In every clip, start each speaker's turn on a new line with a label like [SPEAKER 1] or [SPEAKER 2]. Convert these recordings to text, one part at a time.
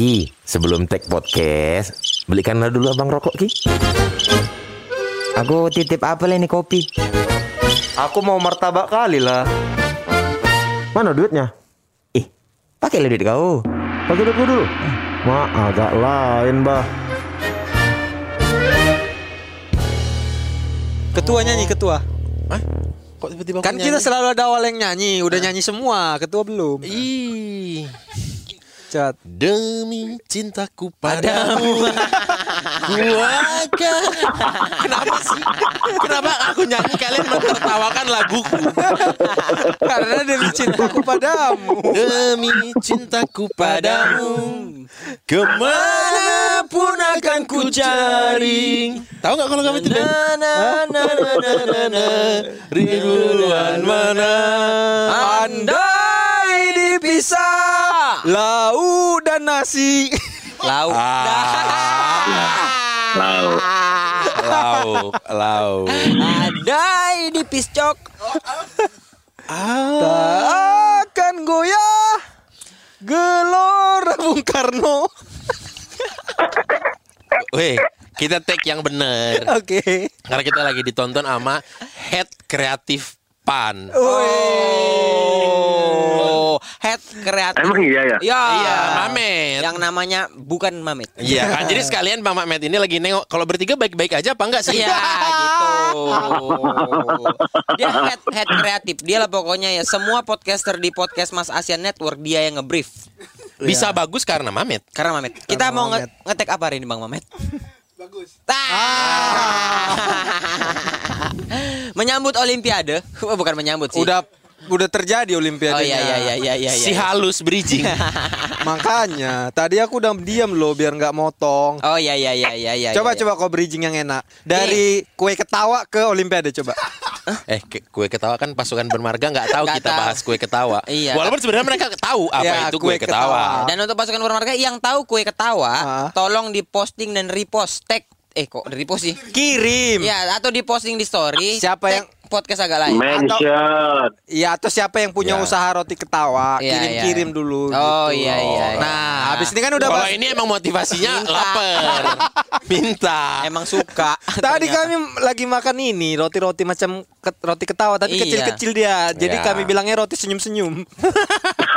[SPEAKER 1] Ki, sebelum take podcast, belikanlah dulu abang rokok Ki.
[SPEAKER 2] Aku titip apel ini kopi.
[SPEAKER 3] Aku mau martabak kali lah.
[SPEAKER 1] Mana duitnya?
[SPEAKER 2] Ih, pakai duit kau.
[SPEAKER 1] Pakai duit dulu. Ma, agak lain bah.
[SPEAKER 3] Ketua nyanyi ketua.
[SPEAKER 4] Hah? Kok tiba-tiba
[SPEAKER 3] Kan kita
[SPEAKER 4] nyanyi?
[SPEAKER 3] selalu ada awal yang nyanyi, udah nyanyi semua, ketua belum.
[SPEAKER 4] Ih.
[SPEAKER 3] Cat.
[SPEAKER 4] Demi cintaku padamu. Ku akan Kenapa sih? Kenapa aku nyanyi? Kalian mentertawakan laguku
[SPEAKER 3] Karena dari cintaku padamu.
[SPEAKER 4] Demi cintaku padamu. Ke mana pun akan ku cari Tahu gak kalau kami itu band? Ribuan mana
[SPEAKER 3] Dipisah lauk dan nasi.
[SPEAKER 2] Lauk.
[SPEAKER 4] Lau Lau Lau
[SPEAKER 2] Andai dipiscok.
[SPEAKER 3] Tak akan goyah gelora Bung Karno.
[SPEAKER 4] Weh kita take yang bener
[SPEAKER 3] Oke.
[SPEAKER 4] Karena kita lagi ditonton sama Head Kreatif Pan
[SPEAKER 2] Oh, head kreatif.
[SPEAKER 5] Emang iya ya?
[SPEAKER 2] Ya.
[SPEAKER 4] Iya, Mamet.
[SPEAKER 2] Yang namanya bukan Mamet.
[SPEAKER 4] Iya kan Jadi sekalian Bang Mamet ini lagi nengok Kalau bertiga baik-baik aja apa enggak sih?
[SPEAKER 2] Iya gitu. Dia head head kreatif. Dia lah pokoknya ya semua podcaster di podcast Mas Asian Network dia yang ngebrief.
[SPEAKER 4] Bisa bagus karena Mamet
[SPEAKER 2] Karena Mamet. Kita mau nge
[SPEAKER 3] Mamet.
[SPEAKER 2] ngetek apa hari ini Bang Mamet? Bagus. menyambut Olimpiade. Oh, bukan menyambut sih.
[SPEAKER 3] Udah udah terjadi olimpiade.
[SPEAKER 2] Oh iya iya iya iya iya.
[SPEAKER 4] Si
[SPEAKER 2] iya.
[SPEAKER 4] halus bridging
[SPEAKER 3] Makanya tadi aku udah diam loh biar nggak motong.
[SPEAKER 2] Oh iya iya iya iya iya.
[SPEAKER 3] coba
[SPEAKER 2] iya.
[SPEAKER 3] coba kau bridging yang enak. Dari kue ketawa ke olimpiade coba.
[SPEAKER 4] Eh kue ketawa kan pasukan bermarga nggak tahu
[SPEAKER 2] Nggak
[SPEAKER 4] kita
[SPEAKER 2] tahu.
[SPEAKER 4] bahas kue ketawa
[SPEAKER 2] Iya.
[SPEAKER 4] Walaupun sebenarnya mereka tahu apa
[SPEAKER 3] Ya,
[SPEAKER 4] itu
[SPEAKER 3] kue
[SPEAKER 4] kue ketawa,
[SPEAKER 2] Dan untuk pasukan bermarga yang tahu kue ketawa,
[SPEAKER 3] Ah.
[SPEAKER 2] tolong diposting dan repost tag eh kok repost sih?
[SPEAKER 3] Kirim.
[SPEAKER 2] Ya, atau diposting di story.
[SPEAKER 3] Siapa yang-
[SPEAKER 2] podcast agak lain?
[SPEAKER 5] Mention.
[SPEAKER 3] Iya atau siapa yang punya
[SPEAKER 4] Ya.
[SPEAKER 3] usaha roti ketawa
[SPEAKER 2] Iya,
[SPEAKER 3] kirim-kirim
[SPEAKER 2] iya.
[SPEAKER 3] dulu.
[SPEAKER 2] Oh,
[SPEAKER 3] gitu.
[SPEAKER 2] iya, iya, iya.
[SPEAKER 3] Nah habis ini kan udah
[SPEAKER 4] Kalau
[SPEAKER 3] bahas-
[SPEAKER 4] ini emang motivasinya
[SPEAKER 2] Minta.
[SPEAKER 4] lapar Minta
[SPEAKER 2] Emang suka.
[SPEAKER 3] Tadi
[SPEAKER 2] ternyata.
[SPEAKER 3] kami lagi makan ini roti-roti macam ke- roti ketawa tapi
[SPEAKER 2] Iya.
[SPEAKER 3] kecil-kecil dia. Jadi
[SPEAKER 4] Iya.
[SPEAKER 3] kami bilangnya roti senyum-senyum.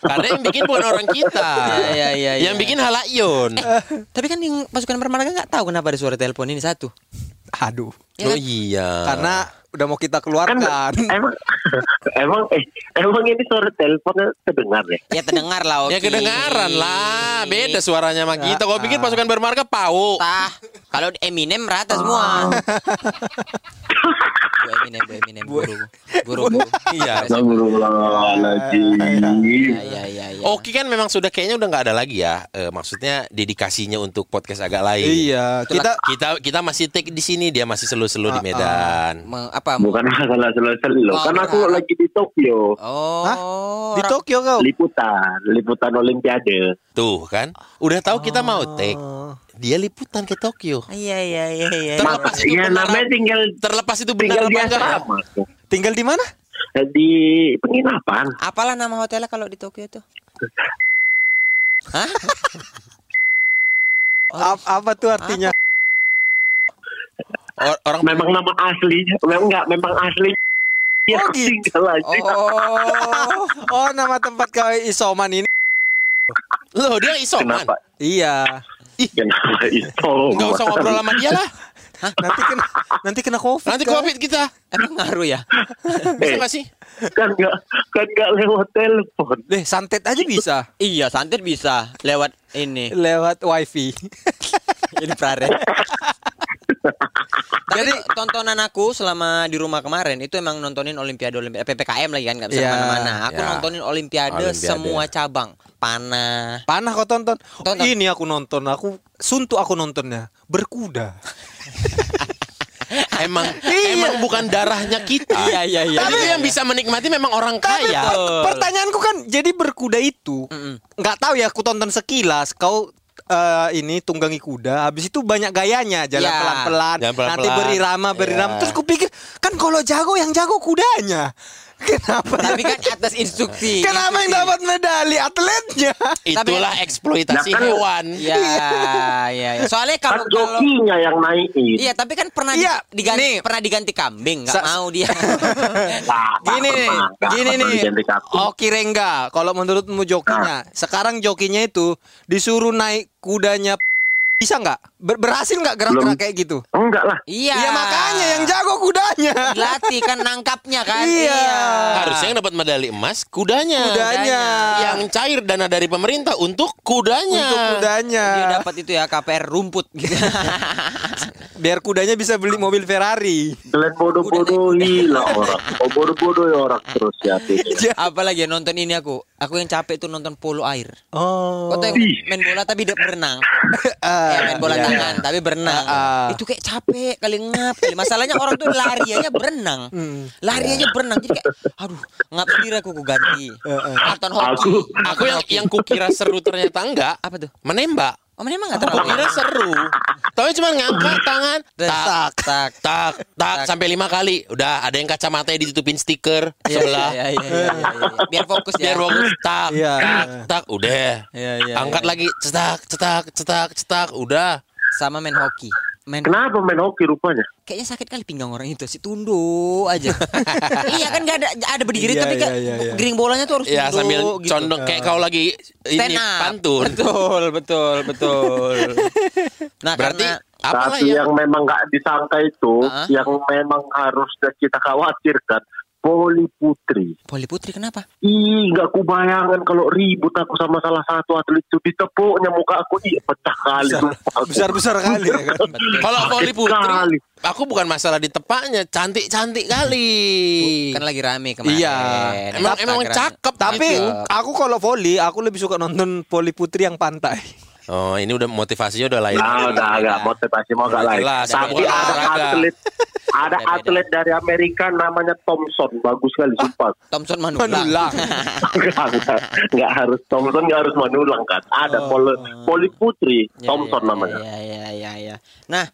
[SPEAKER 4] Karena yang bikin bukan orang kita
[SPEAKER 2] Iya, iya, iya.
[SPEAKER 4] Yang bikin halayon
[SPEAKER 2] Tapi kan yang pasukan bermarga nggak tahu kenapa ada suara telepon ini satu.
[SPEAKER 3] Aduh.
[SPEAKER 2] Ya
[SPEAKER 4] Oh
[SPEAKER 2] kan?
[SPEAKER 4] iya
[SPEAKER 3] Karena udah mau kita
[SPEAKER 5] Kan
[SPEAKER 3] keluarkan.
[SPEAKER 5] emang emang eh, emang ini suara teleponnya terdengar ya?
[SPEAKER 2] Ya terdengar lah.
[SPEAKER 4] Ya
[SPEAKER 2] Oki.
[SPEAKER 4] kedengaran lah Beda suaranya sama kita Kalau bikin pasukan bermarga pau
[SPEAKER 2] Tah, kalau Eminem rata semua. Bu Eminem, Bu Eminem, guru, guru, guru.
[SPEAKER 4] Iya
[SPEAKER 5] Astagfirullahaladzim.
[SPEAKER 2] Ya, ya, ya, ya.
[SPEAKER 4] Oki kan memang sudah kayaknya udah nggak ada lagi ya eh, Maksudnya dedikasinya untuk podcast agak lain
[SPEAKER 3] Iya, kita
[SPEAKER 4] kita kita masih take di sini dia masih selu-selu di Medan.
[SPEAKER 2] Me- apa?
[SPEAKER 5] Bukan masalah selesai loh.
[SPEAKER 2] Oh,
[SPEAKER 5] Kan aku lagi di Tokyo.
[SPEAKER 2] Oh,
[SPEAKER 3] di
[SPEAKER 2] orang-
[SPEAKER 3] Tokyo kau.
[SPEAKER 5] Liputan, liputan Olimpiade.
[SPEAKER 4] Tuh kan, udah tahu kita mau take.
[SPEAKER 3] Oh.
[SPEAKER 4] Dia liputan ke Tokyo.
[SPEAKER 2] Iya, iya, iya, iya.
[SPEAKER 4] Terlepas itu
[SPEAKER 5] Iya
[SPEAKER 4] benar
[SPEAKER 5] namanya tinggal
[SPEAKER 4] terlepas itu benar
[SPEAKER 5] tinggal di
[SPEAKER 4] apa enggak ya?
[SPEAKER 3] Tinggal di mana?
[SPEAKER 5] Di penginapan.
[SPEAKER 2] Apalah nama hotelnya kalau di Tokyo itu? Hah?
[SPEAKER 3] Ap- apa tuh artinya?
[SPEAKER 4] Or- orang
[SPEAKER 5] Memang nama asli, memang enggak memang asli. Ya,
[SPEAKER 3] Oh, gitu.
[SPEAKER 5] tinggal aja.
[SPEAKER 2] Oh,
[SPEAKER 3] Oh, nama tempat kau isoman ini.
[SPEAKER 4] loh dia isoman.
[SPEAKER 5] Kenapa?
[SPEAKER 3] Iya.
[SPEAKER 5] Kenapa itu?
[SPEAKER 4] Enggak usah ngobrol sama dia lah.
[SPEAKER 3] Nanti kena nanti kena Covid.
[SPEAKER 4] Nanti
[SPEAKER 3] kan?
[SPEAKER 4] covid kita.
[SPEAKER 2] emang ngaruh ya?
[SPEAKER 4] Bisa
[SPEAKER 5] Eh.
[SPEAKER 4] nggak sih?
[SPEAKER 5] kan enggak kan enggak lewat telepon.
[SPEAKER 3] Deh, santet aja bisa
[SPEAKER 2] Iya, santet bisa lewat ini.
[SPEAKER 3] lewat wifi.
[SPEAKER 2] Ini praret. Tapi tontonan aku selama di rumah kemarin itu emang nontonin Olimpiade Olimpiade PPKM lagi kan nggak bisa
[SPEAKER 3] Iya.
[SPEAKER 2] ke mana-mana. Aku
[SPEAKER 4] Ya.
[SPEAKER 2] nontonin Olimpiade,
[SPEAKER 4] Olimpiade.
[SPEAKER 2] semua cabang, panah.
[SPEAKER 3] Panah kau tonton.
[SPEAKER 2] Tonton.
[SPEAKER 3] Ini aku nonton. Aku suntuk aku nontonnya. Berkuda.
[SPEAKER 4] Emang emang bukan darahnya kita.
[SPEAKER 2] Iya, iya, iya,
[SPEAKER 4] Tapi
[SPEAKER 2] iya,
[SPEAKER 4] yang bisa menikmati memang orang kaya.
[SPEAKER 2] Betul.
[SPEAKER 3] Pertanyaanku kan jadi berkuda itu nggak tahu ya aku tonton sekilas kau eh, ini tunggangi kuda habis itu banyak gayanya jalan
[SPEAKER 2] Ya.
[SPEAKER 3] pelan-pelan
[SPEAKER 4] Jalan pelan-pelan.
[SPEAKER 3] nanti berirama berirama
[SPEAKER 4] Ya.
[SPEAKER 3] terus kupikir kan kalau jago yang jago kudanya Kenapa?
[SPEAKER 2] Tapi kan atas instruksi.
[SPEAKER 3] Kenapa yang dapat medali atletnya?
[SPEAKER 4] Itulah eksploitasi
[SPEAKER 5] Ya kan-
[SPEAKER 4] hewan.
[SPEAKER 2] Ya, ya, ya. Soalnya
[SPEAKER 5] Kan
[SPEAKER 2] kalau kalau
[SPEAKER 5] jokinya yang naikin.
[SPEAKER 2] Iya, tapi kan pernah di-
[SPEAKER 3] Iya,
[SPEAKER 2] diganti
[SPEAKER 3] nih.
[SPEAKER 2] pernah diganti kambing, nggak
[SPEAKER 3] Sa-
[SPEAKER 2] mau dia.
[SPEAKER 5] Nah,
[SPEAKER 3] Gini nih, gini nih. Oki Rengga, kalau menurutmu jokinya, sekarang jokinya itu disuruh naik kudanya bisa nggak? Ber- berhasil nggak gerak-gerak kayak gitu?
[SPEAKER 5] Enggak lah.
[SPEAKER 2] Iya.
[SPEAKER 3] Iya makanya yang jago kudanya.
[SPEAKER 2] dilatih kan nangkapnya kan.
[SPEAKER 3] Iya.
[SPEAKER 4] Harusnya yang dapat medali emas kudanya.
[SPEAKER 3] Kudanya.
[SPEAKER 4] Yang cair dana dari pemerintah untuk kudanya.
[SPEAKER 3] Untuk kudanya.
[SPEAKER 2] Dia dapat itu ya KPR rumput gitu.
[SPEAKER 3] Biar kudanya bisa beli mobil Ferrari.
[SPEAKER 5] Kalian bodoh-bodohi lah orang. Oh, bodoh-bodohi orang terus ya.
[SPEAKER 2] Apalagi ya, nonton ini aku. Aku yang capek tuh nonton polo air.
[SPEAKER 3] Oh.
[SPEAKER 2] Kau tuh yang main bola tapi tidak berenang.
[SPEAKER 3] Ah,
[SPEAKER 2] ya, main bola
[SPEAKER 3] iya.
[SPEAKER 2] Tangan tapi berenang.
[SPEAKER 3] Ah.
[SPEAKER 2] Itu kayak capek kali ngap kali. Masalahnya orang tuh lari aja berenang.
[SPEAKER 3] Hmm.
[SPEAKER 2] Lari aja berenang. Jadi kayak aduh, ngap sendiri aku ku ganti. Nonton hoki.
[SPEAKER 5] Aku
[SPEAKER 4] Aku yang yang kukira seru ternyata enggak.
[SPEAKER 2] apa tuh?
[SPEAKER 4] Menembak.
[SPEAKER 2] Oh, memang enggak terlalu.
[SPEAKER 4] Kukira seru. Tapi cuma ngangkat tangan, tak,
[SPEAKER 2] tak tak.
[SPEAKER 4] tak, tak,
[SPEAKER 2] Tak.
[SPEAKER 4] sampai lima kali. Udah ada yang kacamatanya ditutupin stiker
[SPEAKER 2] Iya,
[SPEAKER 4] sebelah.
[SPEAKER 2] iya, iya, iya, iya, iya. Biar fokus ya.
[SPEAKER 4] Biar fokus tak,
[SPEAKER 3] Iya.
[SPEAKER 4] tak, tak, udah.
[SPEAKER 2] Iya, iya,
[SPEAKER 4] Angkat
[SPEAKER 2] iya.
[SPEAKER 4] lagi, cetak, cetak, cetak, cetak, udah.
[SPEAKER 2] Sama main hoki. Main
[SPEAKER 5] kenapa main hoki rupanya?
[SPEAKER 2] kayaknya sakit kali pinggang orang itu si tunduk aja. iya kan nggak ada ada berdiri
[SPEAKER 3] Iya,
[SPEAKER 2] tapi kan
[SPEAKER 3] iya, iya, iya.
[SPEAKER 2] gering bolanya tuh harus
[SPEAKER 4] Ya
[SPEAKER 2] tunduk
[SPEAKER 4] sambil
[SPEAKER 2] gitu.
[SPEAKER 4] condong kayak kau lagi
[SPEAKER 2] Stand
[SPEAKER 4] ini
[SPEAKER 2] up.
[SPEAKER 4] pantun.
[SPEAKER 2] Betul, betul, betul. nah,
[SPEAKER 4] Berarti
[SPEAKER 2] karena
[SPEAKER 4] apalah
[SPEAKER 5] Tapi
[SPEAKER 4] ya?
[SPEAKER 5] yang memang nggak disangka itu,
[SPEAKER 2] Ah.
[SPEAKER 5] yang memang harus kita khawatirkan, Poli Putri.
[SPEAKER 2] Poli Putri kenapa?
[SPEAKER 5] Ih, nggak kubayangkan kalau ribut aku sama salah satu atlet itu ditepuknya muka aku, ih pecah kali. sumpah.
[SPEAKER 3] Besar-besar kali ya kan.
[SPEAKER 4] Kalau voli putri,
[SPEAKER 5] Kali.
[SPEAKER 4] aku bukan masalah di tepaknya, cantik-cantik kali.
[SPEAKER 2] Kan lagi rame kemarin.
[SPEAKER 3] Iya.
[SPEAKER 4] Emang emang cakep.
[SPEAKER 3] Tapi aku kalau voli, aku lebih suka nonton voli putri yang pantai.
[SPEAKER 4] Oh, ini udah motivasinya udah lain.
[SPEAKER 5] Nah, udah agak motivasi mau agak lain.
[SPEAKER 4] jelas,
[SPEAKER 5] Tapi ada
[SPEAKER 4] olahraga.
[SPEAKER 5] atlet, ada
[SPEAKER 2] Beda-beda.
[SPEAKER 5] atlet dari Amerika namanya Thompson, bagus sekali sumpah.
[SPEAKER 2] Thompson Manulang.
[SPEAKER 3] Manulang.
[SPEAKER 5] Nggak, nggak, nggak harus Thompson, nggak harus Manulang kan. Ada poli, poli putri,
[SPEAKER 2] Ya,
[SPEAKER 5] Thompson
[SPEAKER 2] ya,
[SPEAKER 5] namanya.
[SPEAKER 2] Iya, iya, iya, iya. Nah,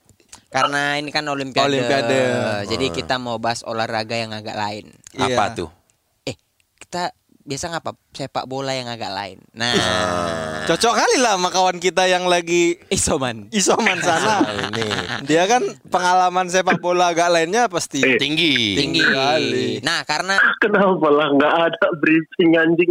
[SPEAKER 2] karena ini kan olimpiade.
[SPEAKER 3] Olimpiade.
[SPEAKER 2] Jadi kita mau bahas olahraga yang agak lain.
[SPEAKER 4] Apa
[SPEAKER 3] Iya.
[SPEAKER 4] tuh?
[SPEAKER 2] Eh, kita biasa ngapa? Sepak bola yang agak lain. Nah,
[SPEAKER 3] Cocok kali lah sama kawan kita yang lagi
[SPEAKER 2] isoman.
[SPEAKER 3] isoman sana.
[SPEAKER 4] Nah, ini
[SPEAKER 3] Dia kan pengalaman sepak bola agak lainnya pasti.
[SPEAKER 5] Eh,
[SPEAKER 4] tinggi.
[SPEAKER 2] Tinggi.
[SPEAKER 3] kali.
[SPEAKER 2] Nah, karena
[SPEAKER 5] Kenapa lah nggak ada briefing anjing?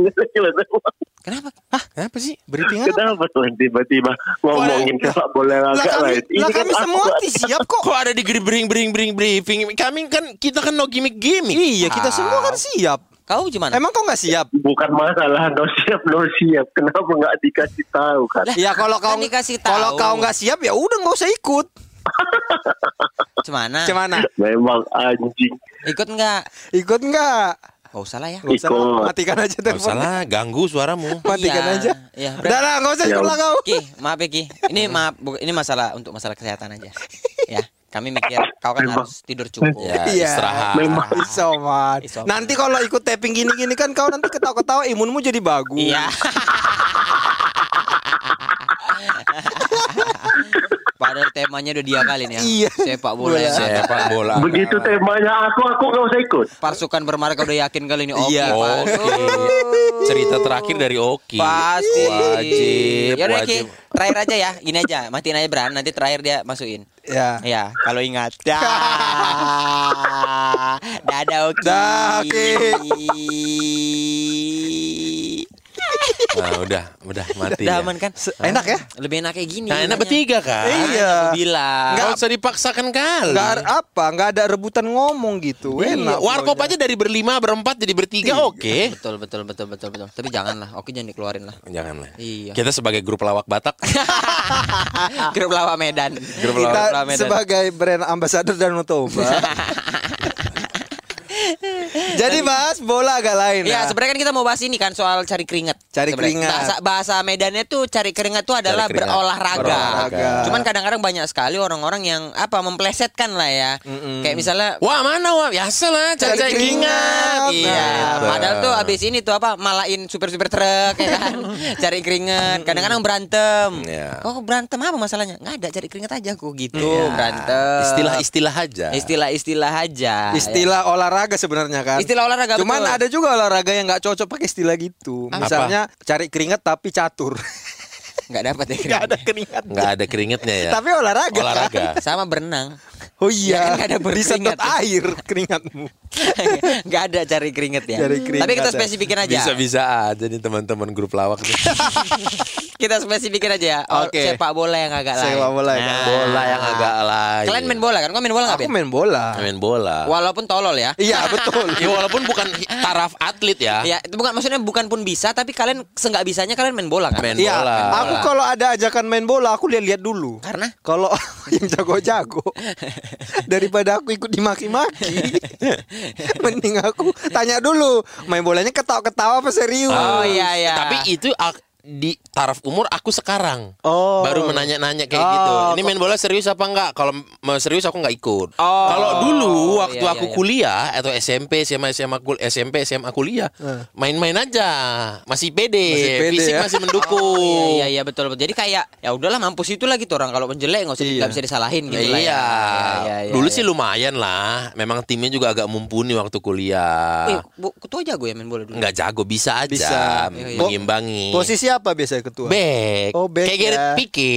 [SPEAKER 2] kenapa?
[SPEAKER 4] Apa sih?
[SPEAKER 3] Briefing apa?
[SPEAKER 5] Kenapa lah tiba-tiba ngomongin sepak bola yang
[SPEAKER 3] Lah
[SPEAKER 5] agak
[SPEAKER 3] kami,
[SPEAKER 5] lain?
[SPEAKER 3] lah
[SPEAKER 5] kan
[SPEAKER 3] kami semua siap kok.
[SPEAKER 4] Kok ada di bring bring bring briefing? Kami kan kita kan no gimmick gimmick.
[SPEAKER 3] Iya, kita semua kan siap.
[SPEAKER 2] Kau gimana?
[SPEAKER 3] Emang kau nggak siap?
[SPEAKER 5] Bukan masalah no siap no siap. Kenapa nggak dikasih tahu kan?
[SPEAKER 3] Ya kalau kau
[SPEAKER 2] kan dikasih tahu.
[SPEAKER 3] kalau kau nggak siap ya udah nggak usah ikut.
[SPEAKER 2] Cemana?
[SPEAKER 3] Cemana?
[SPEAKER 5] Memang anjing.
[SPEAKER 2] Ikut nggak?
[SPEAKER 3] Ikut nggak?
[SPEAKER 2] Gak usah lah ya.
[SPEAKER 3] Nggak usah lah,
[SPEAKER 5] Ikut.
[SPEAKER 3] matikan aja
[SPEAKER 4] Gak
[SPEAKER 3] telepon.
[SPEAKER 4] usah lah, ganggu suaramu.
[SPEAKER 3] Matikan
[SPEAKER 2] Iya,
[SPEAKER 3] aja.
[SPEAKER 2] Iya.
[SPEAKER 3] Udah lah, nggak usah
[SPEAKER 5] Ya
[SPEAKER 3] ikut lah kau.
[SPEAKER 2] Ki, maaf ya Ki. Ini maaf, ini masalah untuk masalah kesehatan aja. Ya, kami mikir kau kan harus tidur cukup.
[SPEAKER 4] Ya,
[SPEAKER 3] Iya.
[SPEAKER 4] istirahat.
[SPEAKER 5] Memang.
[SPEAKER 3] Isoman.
[SPEAKER 2] Isoman.
[SPEAKER 3] Nanti kalau ikut tapping gini-gini kan kau nanti ketawa-ketawa imunmu jadi bagus.
[SPEAKER 2] Iya. Padahal temanya udah dia kali nih ya.
[SPEAKER 3] Iya.
[SPEAKER 2] Sepak bola. Agak-
[SPEAKER 4] Sepak bola.
[SPEAKER 5] Begitu temanya aku, aku nggak usah ikut.
[SPEAKER 2] Pasukan bermarka udah yakin kali ini. Oke,
[SPEAKER 3] Iya.
[SPEAKER 2] Pak.
[SPEAKER 4] Oke. Cerita terakhir dari Oki.
[SPEAKER 2] Pasti.
[SPEAKER 4] Wajib,
[SPEAKER 2] Ya udah Ki,
[SPEAKER 4] wajib.
[SPEAKER 2] terakhir aja ya. Gini aja, matiin aja Bran. Nanti terakhir dia masukin.
[SPEAKER 3] Ya.
[SPEAKER 2] Ya, kalau ingat. Dah. Dadah Oki.
[SPEAKER 3] Dah, Oki.
[SPEAKER 4] Nah, udah, udah mati.
[SPEAKER 2] Udah
[SPEAKER 4] ya.
[SPEAKER 2] aman kan?
[SPEAKER 3] enak ya?
[SPEAKER 2] Lebih enak kayak gini.
[SPEAKER 4] Nah, enak bertiga kan?
[SPEAKER 3] Iya.
[SPEAKER 2] Bilang.
[SPEAKER 4] Nggak usah dipaksakan kali.
[SPEAKER 3] Nggak ada apa, nggak ada rebutan ngomong gitu.
[SPEAKER 4] Iya,
[SPEAKER 3] Enak.
[SPEAKER 4] Warkop
[SPEAKER 3] pokoknya.
[SPEAKER 4] aja dari berlima, berempat jadi bertiga oke.
[SPEAKER 2] Betul betul betul betul betul. Tapi janganlah, oke jangan dikeluarin lah.
[SPEAKER 4] Janganlah.
[SPEAKER 2] Iya.
[SPEAKER 4] Kita sebagai grup lawak Batak.
[SPEAKER 2] Grup lawa Medan.
[SPEAKER 4] Grup
[SPEAKER 2] Grup
[SPEAKER 3] kita
[SPEAKER 2] Medan.
[SPEAKER 3] sebagai brand ambassador dan Toba. Jadi bahas bola agak lain.
[SPEAKER 2] Iya,
[SPEAKER 3] nah.
[SPEAKER 2] sebenarnya kan kita mau bahas ini kan soal cari keringat.
[SPEAKER 3] Cari
[SPEAKER 2] Sebenarnya.
[SPEAKER 3] keringat.
[SPEAKER 2] Bahasa, bahasa Medannya tuh cari keringat tuh adalah
[SPEAKER 4] Cari keringat.
[SPEAKER 2] berolahraga.
[SPEAKER 3] Berolahraga.
[SPEAKER 2] Cuman kadang-kadang banyak sekali orang-orang yang apa memplesetkan lah ya. Kayak misalnya
[SPEAKER 4] Wah mana wah biasa lah
[SPEAKER 3] Cari
[SPEAKER 4] cari keringat.
[SPEAKER 3] keringat.
[SPEAKER 2] Iya, padahal tuh abis ini tuh apa malain super-super truk ya kan, cari keringat. Kadang-kadang berantem.
[SPEAKER 4] Iya.
[SPEAKER 2] Oh berantem apa masalahnya? Nggak ada, cari keringat aja aku gitu
[SPEAKER 3] Iya.
[SPEAKER 2] berantem.
[SPEAKER 4] Istilah-istilah aja.
[SPEAKER 2] istilah-istilah aja.
[SPEAKER 3] Istilah olahraga sebenarnya kan.
[SPEAKER 2] Istilah Istilah olahraga
[SPEAKER 3] Cuman
[SPEAKER 2] betul.
[SPEAKER 3] ada juga olahraga yang nggak cocok pakai istilah gitu. Misalnya cari keringat tapi catur.
[SPEAKER 2] nggak dapat ya.
[SPEAKER 3] Nggak ada keringat.
[SPEAKER 4] Nggak ada keringetnya ya.
[SPEAKER 3] Tapi olahraga. kan?
[SPEAKER 4] Olahraga.
[SPEAKER 2] Sama berenang.
[SPEAKER 3] Oh
[SPEAKER 2] Ya
[SPEAKER 3] iya.
[SPEAKER 2] kan nggak ada
[SPEAKER 3] Disedot
[SPEAKER 2] berkeringat.
[SPEAKER 3] air keringatmu.
[SPEAKER 2] Nggak ada cari keringet ya.
[SPEAKER 3] Cari keringat
[SPEAKER 2] Tapi kita
[SPEAKER 3] ada.
[SPEAKER 2] spesifikin aja.
[SPEAKER 4] Bisa-bisa aja nih teman-teman grup lawak nih.
[SPEAKER 2] Kita spesifikin aja. Oh,
[SPEAKER 3] Oke.
[SPEAKER 2] Sepak bola yang agak lain.
[SPEAKER 3] Sepak bola yang agak-
[SPEAKER 4] Bola yang agak lain.
[SPEAKER 2] Kalian main bola kan? Kau main bola nggak?
[SPEAKER 3] Aku
[SPEAKER 2] Ben?
[SPEAKER 3] main bola.
[SPEAKER 4] Main bola.
[SPEAKER 2] Walaupun tolol ya.
[SPEAKER 3] Iya betul.
[SPEAKER 4] Ya walaupun bukan taraf atlet ya.
[SPEAKER 2] Ya, itu bukan maksudnya bukan pun bisa, tapi kalian seenggak bisanya kalian main bola kan?
[SPEAKER 4] Main
[SPEAKER 3] Iya,
[SPEAKER 4] bola.
[SPEAKER 3] aku kalau ada ajakan main bola aku lihat-lihat dulu.
[SPEAKER 2] Karena
[SPEAKER 3] Kalau yang jago-jago daripada aku ikut dimaki-maki, mending aku tanya dulu main bolanya ketawa-ketawa apa serius.
[SPEAKER 2] Oh iya iya.
[SPEAKER 4] Tapi itu di taraf umur aku sekarang.
[SPEAKER 3] Oh.
[SPEAKER 4] Baru menanya-nanya kayak
[SPEAKER 3] Oh,
[SPEAKER 4] gitu. Ini main bola serius apa enggak? Kalau mau serius aku nggak ikut.
[SPEAKER 2] Oh.
[SPEAKER 4] Kalau dulu waktu
[SPEAKER 2] Iya,
[SPEAKER 4] aku
[SPEAKER 2] iya, iya.
[SPEAKER 4] kuliah atau SMP, SMA, SMA, kul- SMP, SMA kuliah,
[SPEAKER 3] Eh.
[SPEAKER 4] main-main aja. Masih pede,
[SPEAKER 3] Masih pede
[SPEAKER 4] fisik
[SPEAKER 3] ya?
[SPEAKER 4] masih mendukung.
[SPEAKER 2] Iya iya betul betul. Jadi kayak ya udahlah mampus itu lah gitu orang kalau menjelek nggak usah
[SPEAKER 3] Iya.
[SPEAKER 2] bisa disalahin gitu lah.
[SPEAKER 4] Iya.
[SPEAKER 2] ya. Iya, iya,
[SPEAKER 4] Dulu
[SPEAKER 2] iya.
[SPEAKER 4] sih lumayan lah. Memang timnya juga agak mumpuni waktu
[SPEAKER 2] Eh,
[SPEAKER 4] kuliah.
[SPEAKER 2] bu, ketua jago ya main bola dulu.
[SPEAKER 4] Nggak jago bisa aja
[SPEAKER 3] Bisa.
[SPEAKER 2] Iya, iya.
[SPEAKER 4] mengimbangi.
[SPEAKER 3] Posisi apa biasanya ketua?
[SPEAKER 4] back.
[SPEAKER 3] Oh, back
[SPEAKER 4] Kayak
[SPEAKER 3] ya.
[SPEAKER 4] Gareth Pique.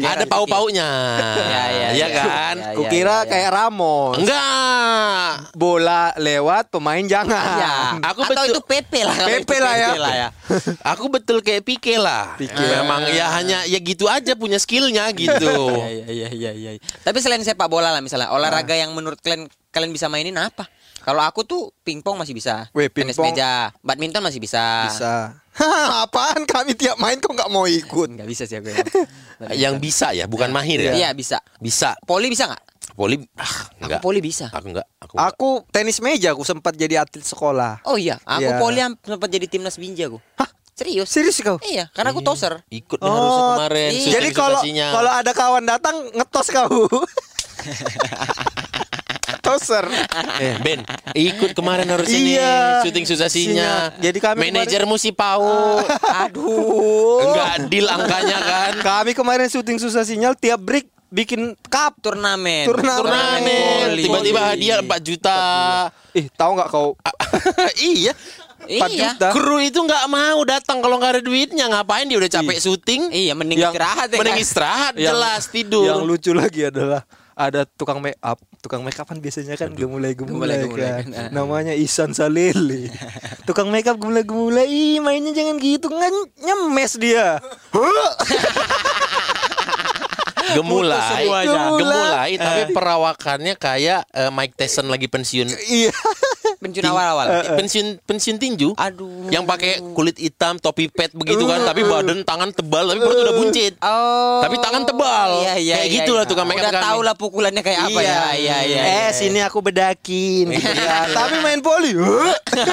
[SPEAKER 4] Ada pau-paunya.
[SPEAKER 2] Iya, iya,
[SPEAKER 4] Iya
[SPEAKER 2] iya.
[SPEAKER 4] kan?
[SPEAKER 2] Iya,
[SPEAKER 3] Kukira
[SPEAKER 2] iya.
[SPEAKER 3] kayak Ramos.
[SPEAKER 4] Enggak.
[SPEAKER 3] Bola lewat, pemain jangan.
[SPEAKER 2] Iya.
[SPEAKER 4] Aku
[SPEAKER 2] Atau
[SPEAKER 4] betul-
[SPEAKER 2] itu Pepe lah. kalau
[SPEAKER 3] Pepe lah ya.
[SPEAKER 2] ya.
[SPEAKER 4] Aku betul kayak Pique lah.
[SPEAKER 3] Pique.
[SPEAKER 4] Memang ya hanya ya gitu aja punya skillnya gitu.
[SPEAKER 2] Iya iya iya iya. iya. Tapi selain sepak bola lah misalnya olahraga yang menurut kalian kalian bisa mainin apa? Kalau aku tuh pingpong masih bisa,
[SPEAKER 3] Weh,
[SPEAKER 2] tenis meja, badminton masih bisa.
[SPEAKER 3] Bisa. Apaan kami tiap main kok nggak mau ikut?
[SPEAKER 2] Nggak bisa sih aku.
[SPEAKER 4] Yang bisa ya, bukan mahir ya.
[SPEAKER 2] Iya bisa.
[SPEAKER 4] Bisa.
[SPEAKER 2] Poli bisa nggak?
[SPEAKER 4] Poli ah, enggak.
[SPEAKER 2] Aku poli bisa.
[SPEAKER 4] Aku enggak. Aku,
[SPEAKER 3] Aku tenis meja aku sempat jadi atlet sekolah.
[SPEAKER 2] Oh iya, aku
[SPEAKER 3] Iya.
[SPEAKER 2] poli yang sempat jadi timnas binja aku. Hah? Serius?
[SPEAKER 3] Serius kau?
[SPEAKER 2] Iya, karena aku toser.
[SPEAKER 4] ikut nih harusnya kemarin.
[SPEAKER 2] iya.
[SPEAKER 3] Jadi kalau kalau ada kawan datang ngetos kau. Toser.
[SPEAKER 4] Eh, Ben, ikut kemarin harus ini
[SPEAKER 3] Iya.
[SPEAKER 4] syuting susasinya.
[SPEAKER 3] Sinyal. Jadi kami
[SPEAKER 4] manajermu si Pau.
[SPEAKER 3] Aduh.
[SPEAKER 4] Enggak deal angkanya kan.
[SPEAKER 3] Kami kemarin syuting susah sinyal tiap break bikin cup.
[SPEAKER 2] Turnamen.
[SPEAKER 3] Turnamen.
[SPEAKER 4] Turnamen, tiba-tiba hadiah 4 juta.
[SPEAKER 3] Ih, tahu nggak kau?
[SPEAKER 4] iya.
[SPEAKER 3] 4
[SPEAKER 2] Iya.
[SPEAKER 3] juta.
[SPEAKER 4] Kru itu nggak mau datang kalau nggak ada duitnya. Ngapain dia udah capek syuting?
[SPEAKER 2] Iya, mending
[SPEAKER 3] Yang-
[SPEAKER 2] istirahat ya.
[SPEAKER 4] Mending
[SPEAKER 2] kan?
[SPEAKER 4] istirahat,
[SPEAKER 3] Yang-
[SPEAKER 4] jelas tidur.
[SPEAKER 3] Yang lucu lagi adalah ada tukang make up. Tukang make up kan biasanya kan gemulai-gemulai
[SPEAKER 2] Gemulai-gemulai
[SPEAKER 3] kan.
[SPEAKER 2] kan.
[SPEAKER 3] Namanya Isan Salele. tukang make up gemulai-gemulai. Ih, mainnya jangan gitu. Nggak nyemes dia.
[SPEAKER 4] Gemulai,
[SPEAKER 3] semuanya.
[SPEAKER 4] gemulai, tapi perawakannya kayak eh, Mike Tyson lagi pensiun
[SPEAKER 3] Iya.
[SPEAKER 2] Pensiun awal-awal.
[SPEAKER 4] pensiun pensiun tinju.
[SPEAKER 2] Aduh.
[SPEAKER 4] Yang pakai kulit hitam, topi pet begitu kan, tapi badan tangan tebal, tapi perut udah buncit.
[SPEAKER 2] Oh.
[SPEAKER 4] Tapi tangan tebal.
[SPEAKER 2] Iya, iya,
[SPEAKER 4] Kayak
[SPEAKER 2] iya,
[SPEAKER 4] gitu lah
[SPEAKER 2] iya.
[SPEAKER 4] tukang make up
[SPEAKER 2] Udah tahu lah pukulannya kayak apa ya. Iya, iya.
[SPEAKER 3] Eh,
[SPEAKER 2] iya.
[SPEAKER 3] sini aku bedakin gitu ya. Tapi main poli.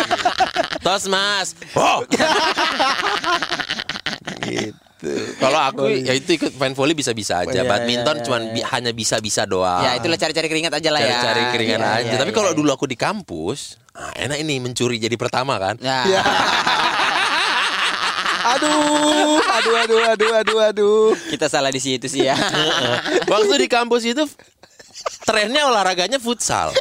[SPEAKER 4] Tos mas. Oh. gitu. Kalau aku ya itu ikut main volley bisa-bisa aja.
[SPEAKER 2] Iya,
[SPEAKER 4] Badminton
[SPEAKER 2] iya,
[SPEAKER 4] cuman bi- hanya bisa-bisa doang.
[SPEAKER 2] Ya, itulah cari-cari keringat aja lah ya.
[SPEAKER 4] cari-cari keringan
[SPEAKER 2] Iya,
[SPEAKER 4] aja.
[SPEAKER 2] iya,
[SPEAKER 4] Tapi
[SPEAKER 2] iya,
[SPEAKER 4] kalau
[SPEAKER 2] iya.
[SPEAKER 4] dulu aku di kampus, ah, enak ini mencuri jadi pertama kan.
[SPEAKER 2] Ya.
[SPEAKER 3] Aduh, aduh, aduh, aduh, aduh, aduh.
[SPEAKER 2] Kita salah di situ sih ya.
[SPEAKER 4] Waktu di kampus itu trennya olahraganya futsal.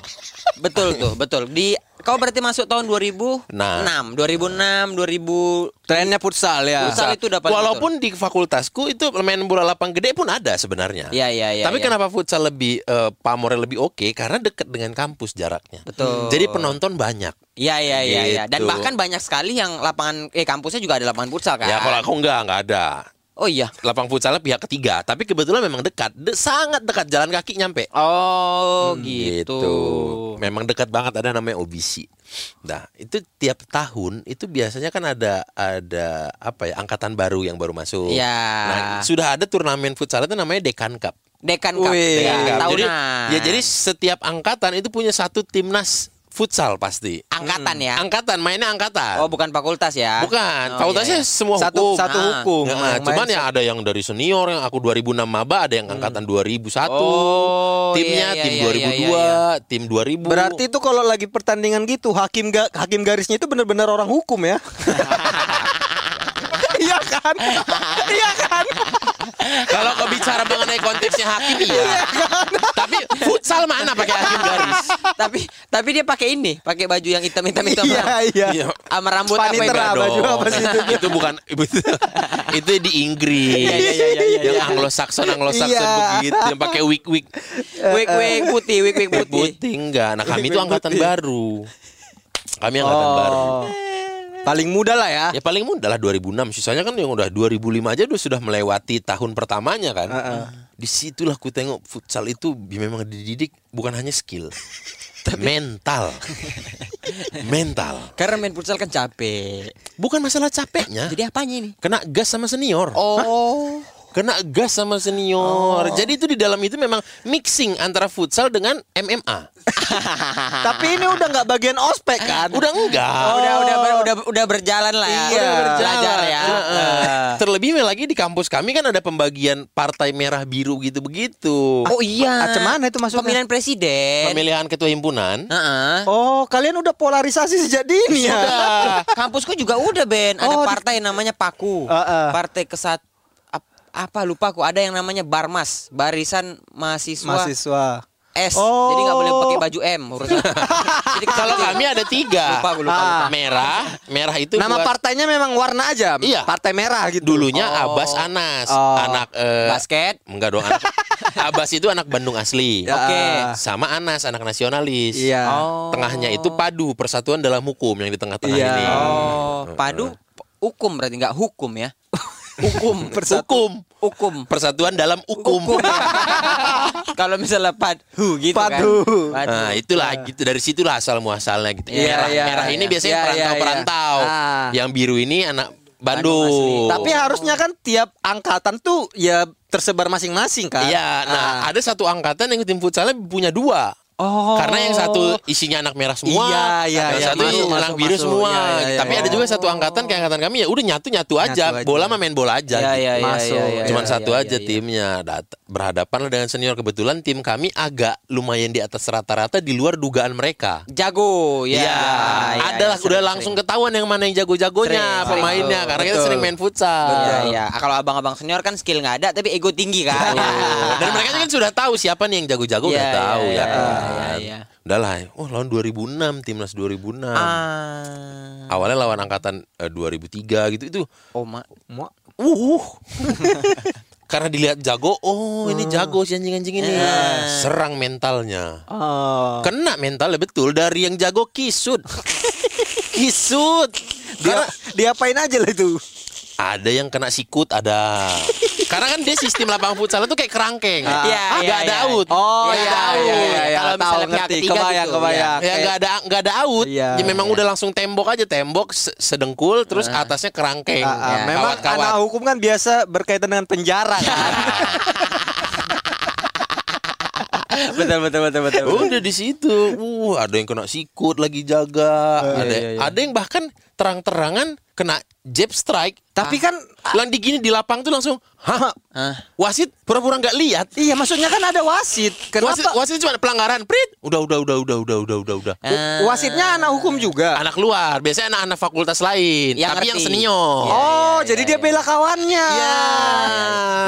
[SPEAKER 2] betul tuh, betul. Di kau berarti masuk tahun 2006,
[SPEAKER 4] Nah.
[SPEAKER 2] 2006, 2000
[SPEAKER 3] Trennya futsal ya.
[SPEAKER 2] Futsal itu dapat
[SPEAKER 4] Walaupun di fakultasku itu main bola lapang gede pun ada sebenarnya.
[SPEAKER 2] Iya, iya, iya.
[SPEAKER 4] Tapi
[SPEAKER 2] iya.
[SPEAKER 4] kenapa futsal lebih eh, pamornya lebih oke? Karena dekat dengan kampus jaraknya.
[SPEAKER 2] Betul.
[SPEAKER 4] Jadi penonton banyak.
[SPEAKER 2] Iya, iya, iya, iya. Dan
[SPEAKER 4] Gitu.
[SPEAKER 2] bahkan banyak sekali yang lapangan eh kampusnya juga ada lapangan futsal kan.
[SPEAKER 4] Ya kalau aku enggak enggak ada.
[SPEAKER 2] Oh iya.
[SPEAKER 4] Lapang futsalnya pihak ketiga, tapi kebetulan memang dekat, De- sangat dekat jalan kaki nyampe.
[SPEAKER 2] Oh,
[SPEAKER 4] Hmm,
[SPEAKER 2] gitu.
[SPEAKER 4] Memang dekat banget ada namanya OBC. Nah, itu tiap tahun itu biasanya kan ada ada apa ya angkatan baru yang baru masuk.
[SPEAKER 2] Iya.
[SPEAKER 4] Nah, sudah ada turnamen futsal itu namanya Dekan Cup.
[SPEAKER 2] Dekan Cup.
[SPEAKER 3] Wih,
[SPEAKER 4] Dekan Cup. Jadi, ya jadi setiap angkatan itu punya satu timnas futsal pasti.
[SPEAKER 2] angkatan ya.
[SPEAKER 4] Angkatan mainnya angkatan.
[SPEAKER 2] Oh, bukan fakultas ya.
[SPEAKER 4] Bukan,
[SPEAKER 2] Oh,
[SPEAKER 4] fakultasnya
[SPEAKER 2] iya, iya.
[SPEAKER 4] semua
[SPEAKER 3] Satu
[SPEAKER 4] hukum.
[SPEAKER 3] satu
[SPEAKER 2] Ah.
[SPEAKER 3] hukum.
[SPEAKER 4] Nah,
[SPEAKER 3] Yang
[SPEAKER 4] cuman ya ada yang dari senior yang aku 2006 maba, ada yang angkatan 2001.
[SPEAKER 2] Oh,
[SPEAKER 4] Timnya
[SPEAKER 2] iya,
[SPEAKER 4] tim
[SPEAKER 2] iya,
[SPEAKER 4] 2002,
[SPEAKER 2] iya,
[SPEAKER 4] tim 2000.
[SPEAKER 3] Berarti itu kalau lagi pertandingan gitu hakim ga, hakim garisnya itu benar-benar orang hukum ya. Iya kan? Iya kan?
[SPEAKER 4] kalau kau bicara mengenai konteksnya hakim iya. Tapi futsal mana pakai hakim garis?
[SPEAKER 2] tapi tapi dia pakai ini, pakai baju yang hitam hitam hitam.
[SPEAKER 3] Iya, iya.
[SPEAKER 4] Iya.
[SPEAKER 2] Sama rambut apa itu?
[SPEAKER 3] Panitera, baju apa sih itu?
[SPEAKER 4] itu bukan itu, itu di Inggris.
[SPEAKER 2] Iya, iya, iya, iya,
[SPEAKER 4] yang
[SPEAKER 2] iya.
[SPEAKER 4] Anglo-Saxon Anglo-Saxon
[SPEAKER 3] Iya.
[SPEAKER 4] begitu yang pakai wig wig
[SPEAKER 2] Wig wig putih, wig wig putih.
[SPEAKER 4] putih enggak. Nah, kami itu angkatan baru. Kami angkatan baru.
[SPEAKER 3] Oh. Paling muda lah ya.
[SPEAKER 4] Ya paling mudah lah 2006. Sisanya kan yang udah 2005 aja udah sudah melewati tahun pertamanya kan. Di situlah ku tengok futsal itu memang dididik bukan hanya skill, mental, mental.
[SPEAKER 2] Karena main futsal kan capek.
[SPEAKER 4] Bukan masalah capeknya.
[SPEAKER 2] Jadi apanya ini?
[SPEAKER 4] Kena gas sama senior.
[SPEAKER 2] Oh.
[SPEAKER 4] Kena gas sama senior. Jadi itu di dalam itu memang mixing antara futsal dengan MMA.
[SPEAKER 3] Tapi ini udah nggak bagian ospek kan?
[SPEAKER 4] Udah enggak.
[SPEAKER 2] Udah udah ber- udah udah berjalan lah ya.
[SPEAKER 3] Iya.
[SPEAKER 2] Udah belajar ya.
[SPEAKER 4] Terlebih lagi di kampus kami kan ada pembagian partai merah biru gitu begitu.
[SPEAKER 2] Oh iya.
[SPEAKER 3] Macam mana itu masuknya?
[SPEAKER 2] Pemilihan presiden.
[SPEAKER 4] Pemilihan ketua himpunan.
[SPEAKER 2] Heeh.
[SPEAKER 3] Oh, kalian udah polarisasi sejak dini ya?
[SPEAKER 4] Sudah.
[SPEAKER 2] Kampusku juga udah Ben, ada
[SPEAKER 3] Oh, di-
[SPEAKER 2] partai namanya Paku.
[SPEAKER 3] Heeh.
[SPEAKER 2] Partai kesat ap- apa lupa aku ada yang namanya Barmas, Barisan Mahasiswa
[SPEAKER 3] Mahasiswa.
[SPEAKER 2] S.
[SPEAKER 3] Oh.
[SPEAKER 2] Jadi nggak boleh pakai baju M. Jadi
[SPEAKER 4] Kalau kami ada tiga.
[SPEAKER 2] Lupa, lupa, lupa.
[SPEAKER 4] Merah, merah itu
[SPEAKER 3] Nama
[SPEAKER 4] buat
[SPEAKER 3] partainya memang warna aja.
[SPEAKER 4] Iya.
[SPEAKER 3] Partai merah gitu.
[SPEAKER 4] dulunya
[SPEAKER 2] Oh.
[SPEAKER 4] Abbas Anas,
[SPEAKER 3] Oh.
[SPEAKER 4] anak eh,
[SPEAKER 2] basket.
[SPEAKER 4] Enggak dong. Anak, Abbas itu anak Bandung asli.
[SPEAKER 3] Ya.
[SPEAKER 2] Oke.
[SPEAKER 4] Sama Anas anak nasionalis.
[SPEAKER 3] Iya.
[SPEAKER 2] Oh.
[SPEAKER 4] Tengahnya itu padu persatuan dalam hukum yang di tengah-tengah
[SPEAKER 3] Iya.
[SPEAKER 4] ini.
[SPEAKER 2] Oh, padu hukum berarti nggak hukum ya. Hukum,
[SPEAKER 4] Hukum.
[SPEAKER 2] hukum.
[SPEAKER 4] Persatuan dalam hukum.
[SPEAKER 2] Hukum. ya. Kalau misalnya padu gitu
[SPEAKER 3] Padu.
[SPEAKER 2] kan. Padu.
[SPEAKER 4] Nah, itulah gitu dari situlah asal muasalnya gitu.
[SPEAKER 3] Iya,
[SPEAKER 4] merah,
[SPEAKER 3] iya,
[SPEAKER 4] merah ini
[SPEAKER 3] iya.
[SPEAKER 4] biasanya
[SPEAKER 3] Iya, iya,
[SPEAKER 4] perantau-perantau.
[SPEAKER 3] iya. Ah.
[SPEAKER 4] Yang biru ini anak
[SPEAKER 2] Bandung.
[SPEAKER 4] Bandung.
[SPEAKER 3] Tapi harusnya kan tiap angkatan tuh ya tersebar masing-masing kan?
[SPEAKER 4] Iya, nah ada satu angkatan yang tim futsalnya punya dua.
[SPEAKER 3] Oh.
[SPEAKER 4] Karena yang satu isinya anak merah semua,
[SPEAKER 3] Iya, iya,
[SPEAKER 4] yang
[SPEAKER 3] iya.
[SPEAKER 4] satu
[SPEAKER 3] Masuk,
[SPEAKER 4] anak biru
[SPEAKER 3] masuk.
[SPEAKER 4] semua.
[SPEAKER 3] Iya, iya,
[SPEAKER 4] Tapi
[SPEAKER 3] iya.
[SPEAKER 4] ada juga satu angkatan kayak angkatan kami ya udah nyatu nyatu aja.
[SPEAKER 3] Aja.
[SPEAKER 4] Bola mah main bola aja.
[SPEAKER 2] Iya,
[SPEAKER 4] gitu.
[SPEAKER 2] iya, iya,
[SPEAKER 3] Masuk.
[SPEAKER 2] iya, iya,
[SPEAKER 4] Cuman
[SPEAKER 2] iya,
[SPEAKER 4] satu
[SPEAKER 2] iya,
[SPEAKER 4] aja
[SPEAKER 2] iya.
[SPEAKER 4] timnya berhadapan dengan senior kebetulan tim kami agak lumayan di atas rata-rata di luar dugaan mereka.
[SPEAKER 2] Jago ya.
[SPEAKER 4] Iya,
[SPEAKER 2] ya,
[SPEAKER 4] ada
[SPEAKER 2] ya,
[SPEAKER 4] lah udah
[SPEAKER 2] sering,
[SPEAKER 4] langsung
[SPEAKER 2] sering.
[SPEAKER 4] ketahuan yang mana yang jago-jagonya pemainnya karena kita
[SPEAKER 3] Betul.
[SPEAKER 4] sering main futsal.
[SPEAKER 2] Iya, iya. Kalau abang-abang senior kan skill nggak ada tapi ego tinggi kan.
[SPEAKER 4] Dan mereka kan sudah tahu siapa nih yang jago-jago udah
[SPEAKER 2] Iya,
[SPEAKER 4] tahu
[SPEAKER 2] iya,
[SPEAKER 4] ya
[SPEAKER 2] iya,
[SPEAKER 4] kan.
[SPEAKER 2] iya, iya.
[SPEAKER 4] Udahlah, oh lawan 2006 timnas 2006.
[SPEAKER 2] Ah.
[SPEAKER 4] Awalnya lawan angkatan eh, 2003 gitu itu.
[SPEAKER 2] Oh, mak.
[SPEAKER 3] Mu-
[SPEAKER 4] Uh. Karena dilihat jago, oh ini jago si anjing-anjing ini. Serang mentalnya.
[SPEAKER 3] Oh.
[SPEAKER 4] Kena mentalnya betul dari yang jago kisut. kisut.
[SPEAKER 3] Dia
[SPEAKER 4] Karena
[SPEAKER 3] diapain aja lah itu?
[SPEAKER 4] ada yang kena sikut ada. Karena kan dia sistem lapangan futsal itu kayak kerangkeng.
[SPEAKER 3] Ah.
[SPEAKER 2] Iya,
[SPEAKER 4] Nggak
[SPEAKER 2] iya,
[SPEAKER 4] ada
[SPEAKER 2] iya.
[SPEAKER 4] out.
[SPEAKER 3] Oh iya
[SPEAKER 4] ada out.
[SPEAKER 3] iya iya, iya.
[SPEAKER 2] Kalau misalnya pihak ketiga
[SPEAKER 3] kebayang
[SPEAKER 2] gitu,
[SPEAKER 3] kebayang.
[SPEAKER 4] Ya
[SPEAKER 3] Kayak-
[SPEAKER 4] nggak ada nggak ada out. Ya memang udah langsung tembok aja tembok se- sedengkul terus atasnya kerangkeng.
[SPEAKER 3] Ah, ah,
[SPEAKER 2] Ya,
[SPEAKER 3] memang anak hukum kan biasa berkaitan dengan penjara kan.
[SPEAKER 2] betul betul betul betul.
[SPEAKER 4] Udah di situ. Uh, ada yang kena sikut lagi jaga. ada
[SPEAKER 3] iya, iya.
[SPEAKER 4] ada yang bahkan terang-terangan kena jab strike.
[SPEAKER 3] Tapi kan
[SPEAKER 4] Lang di gini di lapang tuh langsung, hah?
[SPEAKER 2] Ah.
[SPEAKER 4] Wasit pura-pura nggak lihat.
[SPEAKER 3] iya maksudnya kan ada wasit.
[SPEAKER 4] Wasit,
[SPEAKER 3] Kenapa?
[SPEAKER 4] wasit cuma pelanggaran, prit. Udah, udah, udah, udah, udah, udah, udah, udah.
[SPEAKER 2] Ah.
[SPEAKER 3] Wasitnya anak hukum juga.
[SPEAKER 4] Anak luar, biasanya anak-anak fakultas lain,
[SPEAKER 2] Yang
[SPEAKER 4] tapi
[SPEAKER 2] ngerti.
[SPEAKER 4] yang senior.
[SPEAKER 2] Iya,
[SPEAKER 3] Oh,
[SPEAKER 2] iya,
[SPEAKER 3] jadi
[SPEAKER 2] iya,
[SPEAKER 3] dia
[SPEAKER 2] iya.
[SPEAKER 3] bela kawannya.
[SPEAKER 4] Iya.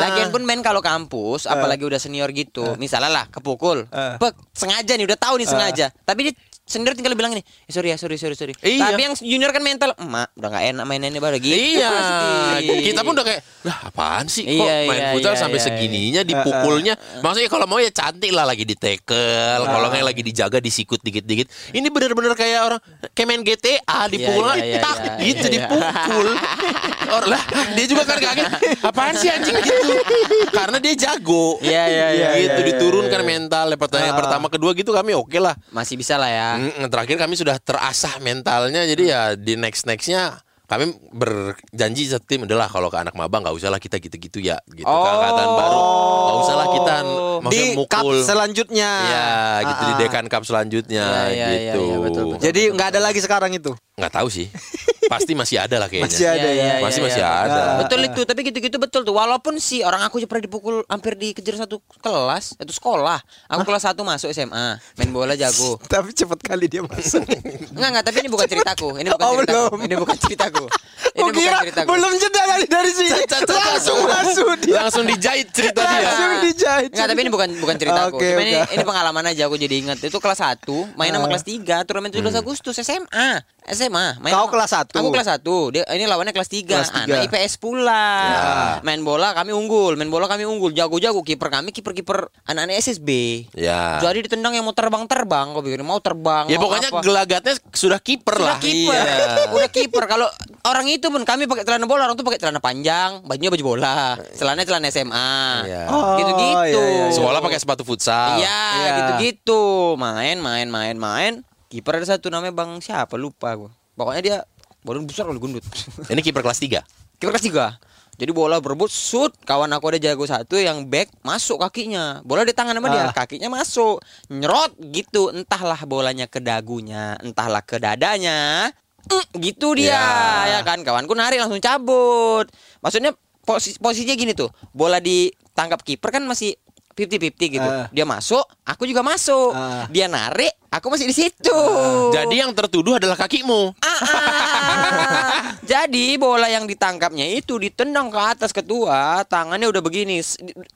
[SPEAKER 2] Lagian pun main kalau kampus, apalagi udah senior gitu, misalnya lah kepukul,
[SPEAKER 3] Eh.
[SPEAKER 2] Pek, sengaja nih udah tahu nih sengaja, tapi dia senior tinggal bilang ini, eh, sorry ya, sorry, sorry, sorry.
[SPEAKER 4] Iya.
[SPEAKER 2] Tapi yang junior kan mental, emak udah nggak enak mainannya baru gitu.
[SPEAKER 4] Iya,
[SPEAKER 2] pasti.
[SPEAKER 4] kita pun udah kayak, lah apaan sih kok
[SPEAKER 2] Iya,
[SPEAKER 4] main
[SPEAKER 2] iya,
[SPEAKER 4] futsal
[SPEAKER 2] iya,
[SPEAKER 4] sampai
[SPEAKER 2] iya,
[SPEAKER 4] segininya dipukulnya. Maksudnya kalau mau ya cantik lah lagi di tackle, kalau nggak lagi dijaga disikut dikit-dikit. Ini bener-bener kayak orang kayak main GTA dipukul
[SPEAKER 2] iya, iya,
[SPEAKER 4] tak
[SPEAKER 2] iya,
[SPEAKER 4] gitu
[SPEAKER 2] iya.
[SPEAKER 4] dipukul. Or lah dia juga kan kaget, apaan sih anjing gitu? Karena dia jago.
[SPEAKER 2] Iya, iya, iya,
[SPEAKER 4] Gitu
[SPEAKER 3] iya,
[SPEAKER 4] diturunkan mental. Pertandingan
[SPEAKER 3] Ah.
[SPEAKER 4] pertama kedua gitu kami oke lah.
[SPEAKER 2] Masih bisa lah ya.
[SPEAKER 4] Terakhir kami sudah terasah mentalnya jadi ya di next nextnya kami berjanji setim adalah kalau ke anak maba nggak usah lah kita gitu-gitu ya gitu ke angkatan baru nggak usah lah kita
[SPEAKER 3] Di cup
[SPEAKER 4] mukul
[SPEAKER 3] selanjutnya.
[SPEAKER 4] ya gitu di
[SPEAKER 3] Ah, ah.
[SPEAKER 4] dekan cup selanjutnya
[SPEAKER 2] iya, iya,
[SPEAKER 4] gitu
[SPEAKER 2] iya, betul, betul.
[SPEAKER 3] Jadi nggak ada lagi sekarang itu.
[SPEAKER 4] Nggak tahu sih pasti masih ada lah kayaknya
[SPEAKER 3] Masih ada
[SPEAKER 2] Iya,
[SPEAKER 3] ya.
[SPEAKER 2] iya,
[SPEAKER 4] masih
[SPEAKER 2] iya,
[SPEAKER 4] masih
[SPEAKER 2] iya.
[SPEAKER 4] ada
[SPEAKER 2] Betul itu, tapi gitu-gitu betul tuh. Walaupun sih orang aku pernah dipukul hampir dikejar satu kelas, itu sekolah. Aku kelas 1 masuk SMA, main bola jago.
[SPEAKER 3] Tapi cepat kali dia masuk.
[SPEAKER 2] Enggak, enggak, tapi ini bukan ceritaku. Ini bukan
[SPEAKER 3] Oh,
[SPEAKER 2] ceritaku.
[SPEAKER 3] belum.
[SPEAKER 2] Ini bukan ceritaku. Ini
[SPEAKER 3] Oh
[SPEAKER 2] bukan
[SPEAKER 3] kira belum jeda kali dari sini. Langsung masuk dia.
[SPEAKER 4] langsung dijahit cerita dia
[SPEAKER 3] Langsung dijahit. itu.
[SPEAKER 2] Enggak, tapi ini bukan bukan cerita aku. Cuma ini, ini pengalaman aja aku jadi ingat. Itu kelas 1, main sama
[SPEAKER 3] Ah.
[SPEAKER 2] kelas 3, turnamen 17 Agustus SMA. SMA. Main
[SPEAKER 3] Kau
[SPEAKER 2] sama-
[SPEAKER 3] kelas satu?
[SPEAKER 2] Aku kelas 1. Dia ini lawannya kelas 3.
[SPEAKER 3] Kelas tiga.
[SPEAKER 2] Anak IPS pula. Main bola kami unggul, main bola kami unggul. Jago-jago kiper kami kiper-kiper anak-anak SSB.
[SPEAKER 4] Ya.
[SPEAKER 2] Jadi ditendang yang mau terbang-terbang, kau pikir mau terbang.
[SPEAKER 4] Ya
[SPEAKER 2] mau
[SPEAKER 4] pokoknya
[SPEAKER 2] apa.
[SPEAKER 4] gelagatnya sudah kiper lah.
[SPEAKER 2] kiper,
[SPEAKER 4] Iya.
[SPEAKER 2] udah kiper. Kalau orang itu pun kami pakai celana bola, orang tuh pakai celana panjang, bajunya baju bola, celananya celana SMA,
[SPEAKER 4] Iya.
[SPEAKER 3] Oh,
[SPEAKER 2] gitu-gitu.
[SPEAKER 3] iya, iya.
[SPEAKER 4] Sekolah pakai sepatu futsal.
[SPEAKER 2] Iya,
[SPEAKER 3] Iya.
[SPEAKER 2] gitu-gitu. Main, main, main, main. Kiper ada satu namanya Bang siapa lupa gua. Pokoknya dia badan besar kali gundut.
[SPEAKER 4] Ini kiper kelas 3.
[SPEAKER 2] Kiper kelas 3. Jadi bola berebut, shoot. Kawan aku ada jago satu yang back masuk kakinya. Bola di tangan sama dia,
[SPEAKER 3] Ah.
[SPEAKER 2] kakinya masuk. Nyerot gitu. Entahlah bolanya ke dagunya, entahlah ke dadanya. Mm, gitu dia, ya.
[SPEAKER 4] Ya.
[SPEAKER 2] kan. Kawanku narik langsung cabut. Maksudnya posi posisinya gini tuh. Bola ditangkap kiper kan masih 50-50 gitu.
[SPEAKER 3] Ah.
[SPEAKER 2] Dia masuk, aku juga masuk.
[SPEAKER 3] Ah.
[SPEAKER 2] Dia narik, aku masih di situ.
[SPEAKER 4] Jadi yang tertuduh adalah kakimu.
[SPEAKER 2] Ah, ah. Jadi bola yang ditangkapnya itu ditendang ke atas ketua, tangannya udah begini,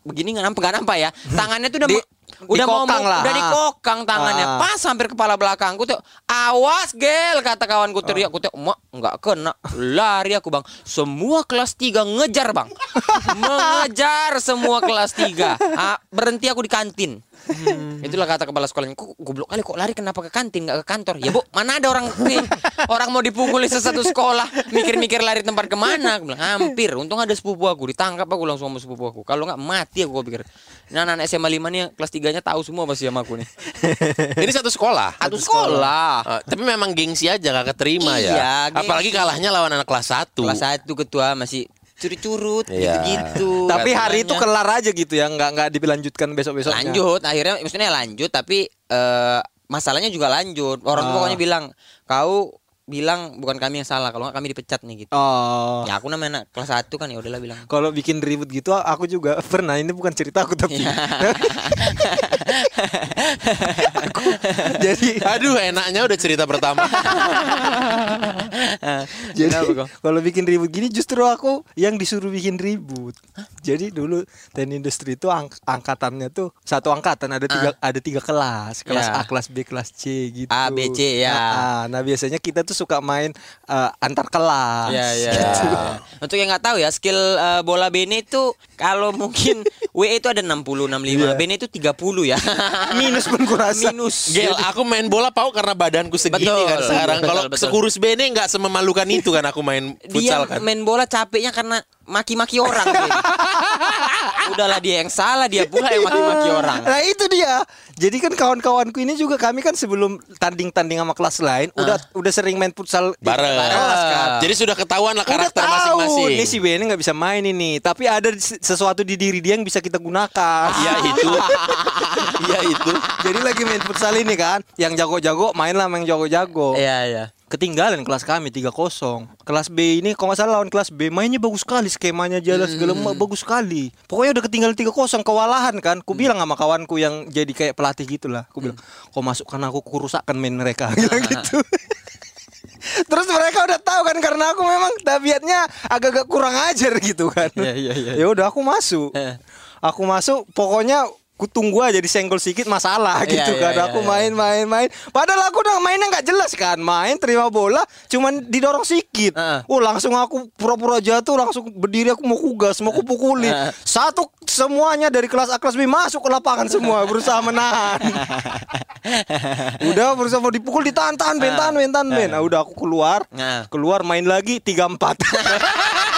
[SPEAKER 2] begini nggak nampak nggak nampak ya. Tangannya tuh udah
[SPEAKER 3] Di-
[SPEAKER 2] udah mau
[SPEAKER 3] lah.
[SPEAKER 2] udah dikokang tangannya,
[SPEAKER 3] Ah.
[SPEAKER 2] pas hampir kepala belakangku tuh. Awas gel kata kawanku teriak, aku tuh emak nggak kena, lari aku bang. Semua kelas 3 ngejar bang, mengejar semua kelas 3 Ah, berhenti aku di kantin. Itulah kata kepala sekolahnya. Kok goblok kali kok lari kenapa ke kantin nggak ke kantor? Ya bu, mana ada orang nih orang mau dipukuli sesatu sekolah mikir-mikir lari tempat ke mana? Aku bilang hampir. Untung ada sepupu aku ditangkap aku langsung sama sepupu aku. Kalau nggak mati aku gua pikir. Nah anak SMA 5 nih kelas 3 nya tahu semua pasti sama aku nih.
[SPEAKER 4] Ini satu sekolah.
[SPEAKER 2] Satu sekolah.
[SPEAKER 4] Eh, tapi memang gengsi aja gak keterima
[SPEAKER 2] Iya,
[SPEAKER 4] ya.
[SPEAKER 2] gengsi.
[SPEAKER 4] Apalagi kalahnya lawan anak kelas 1.
[SPEAKER 2] Kelas 1 ketua masih curut-curut
[SPEAKER 4] Iya.
[SPEAKER 2] gitu-gitu.
[SPEAKER 3] Tapi hari itu
[SPEAKER 2] katanya.
[SPEAKER 3] kelar aja gitu ya, nggak nggak dilanjutkan besok-besoknya.
[SPEAKER 2] lanjut akhirnya maksudnya lanjut tapi eh, masalahnya juga lanjut orang tuh
[SPEAKER 3] Ah.
[SPEAKER 2] pokoknya bilang kau bilang bukan kami yang salah kalau nggak kami dipecat nih gitu
[SPEAKER 3] Oh.
[SPEAKER 2] ya aku namanya anak kelas 1 kan ya udahlah bilang
[SPEAKER 3] Kalau bikin ribut gitu aku juga pernah. Ini bukan cerita aku tapi. Aku- jadi
[SPEAKER 4] Aduh, enaknya udah cerita pertama.
[SPEAKER 3] jadi kalau bikin ribut gini justru aku yang disuruh bikin ribut. Jadi dulu teknik industri itu ang- angkatannya tuh satu angkatan ada tiga ada tiga kelas, kelas
[SPEAKER 2] Ya.
[SPEAKER 3] A, kelas B, kelas C gitu.
[SPEAKER 2] A, B, C, ya.
[SPEAKER 3] Nah, nah, biasanya kita tuh suka main eh, antar kelas.
[SPEAKER 2] ya ya
[SPEAKER 3] gitu.
[SPEAKER 2] untuk yang nggak tahu ya skill eh, bola Bene itu kalau mungkin WE itu ada 60 65
[SPEAKER 3] Iya.
[SPEAKER 2] Bene itu 30 ya
[SPEAKER 3] Minus pun kurasa.
[SPEAKER 2] minus
[SPEAKER 4] Gel, aku main bola pau karena badanku segini
[SPEAKER 2] Betul.
[SPEAKER 4] kan sekarang. Kalau sekurus Bene nggak sememalukan itu kan aku main
[SPEAKER 2] dia
[SPEAKER 4] futsal kan.
[SPEAKER 2] main bola capeknya karena maki-maki orang. udahlah dia yang salah dia pula yang maki-maki orang
[SPEAKER 3] Nah itu dia. Jadi kan kawan-kawanku ini juga kami kan sebelum tanding-tanding sama kelas lain udah udah sering main futsal di
[SPEAKER 4] Bareng.
[SPEAKER 3] kelas kan.
[SPEAKER 4] Jadi sudah ketahuan lah
[SPEAKER 3] Udah
[SPEAKER 4] karakter
[SPEAKER 3] tahu
[SPEAKER 4] masing-masing.
[SPEAKER 3] nih si Benny nggak bisa main ini, tapi ada se- sesuatu di diri dia yang bisa kita gunakan.
[SPEAKER 4] Iya itu. Iya itu.
[SPEAKER 3] Jadi lagi main futsal ini kan, yang jago-jago main lah, yang jago-jago.
[SPEAKER 2] iya iya
[SPEAKER 3] Ketinggalan kelas kami 3-0 Kelas B ini kalau nggak salah lawan kelas B Mainnya bagus sekali Skemanya jalan segala
[SPEAKER 2] Hmm.
[SPEAKER 3] ma- bagus sekali Pokoknya udah ketinggalan 3-0 Kewalahan kan Ku bilang sama kawanku yang jadi kayak pelatih gitu lah Ku bilang Kau masukkan aku kurusakan main mereka gitu Terus mereka udah tahu kan karena aku memang tabiatnya agak-agak kurang ajar gitu kan.
[SPEAKER 2] Iya, iya, iya.
[SPEAKER 3] Ya udah aku masuk.
[SPEAKER 2] Eh.
[SPEAKER 3] Aku masuk pokoknya ku tunggu aja disenggol sedikit masalah
[SPEAKER 2] Iya,
[SPEAKER 3] gitu
[SPEAKER 2] iya,
[SPEAKER 3] kan.
[SPEAKER 2] iya,
[SPEAKER 3] aku
[SPEAKER 2] iya.
[SPEAKER 3] main main main. Padahal aku udah mainnya nggak jelas kan. Main terima bola cuman didorong sedikit.
[SPEAKER 2] Heeh.
[SPEAKER 3] Oh langsung aku pura-pura jatuh langsung berdiri aku mau kugas mau kupukuli.
[SPEAKER 2] Heeh.
[SPEAKER 3] Satu semuanya dari kelas A kelas B masuk ke lapangan semua berusaha menahan. udah berusaha mau dipukul ditahan tahan ben tahan ben. Nah, udah aku keluar. Keluar main lagi 3 4.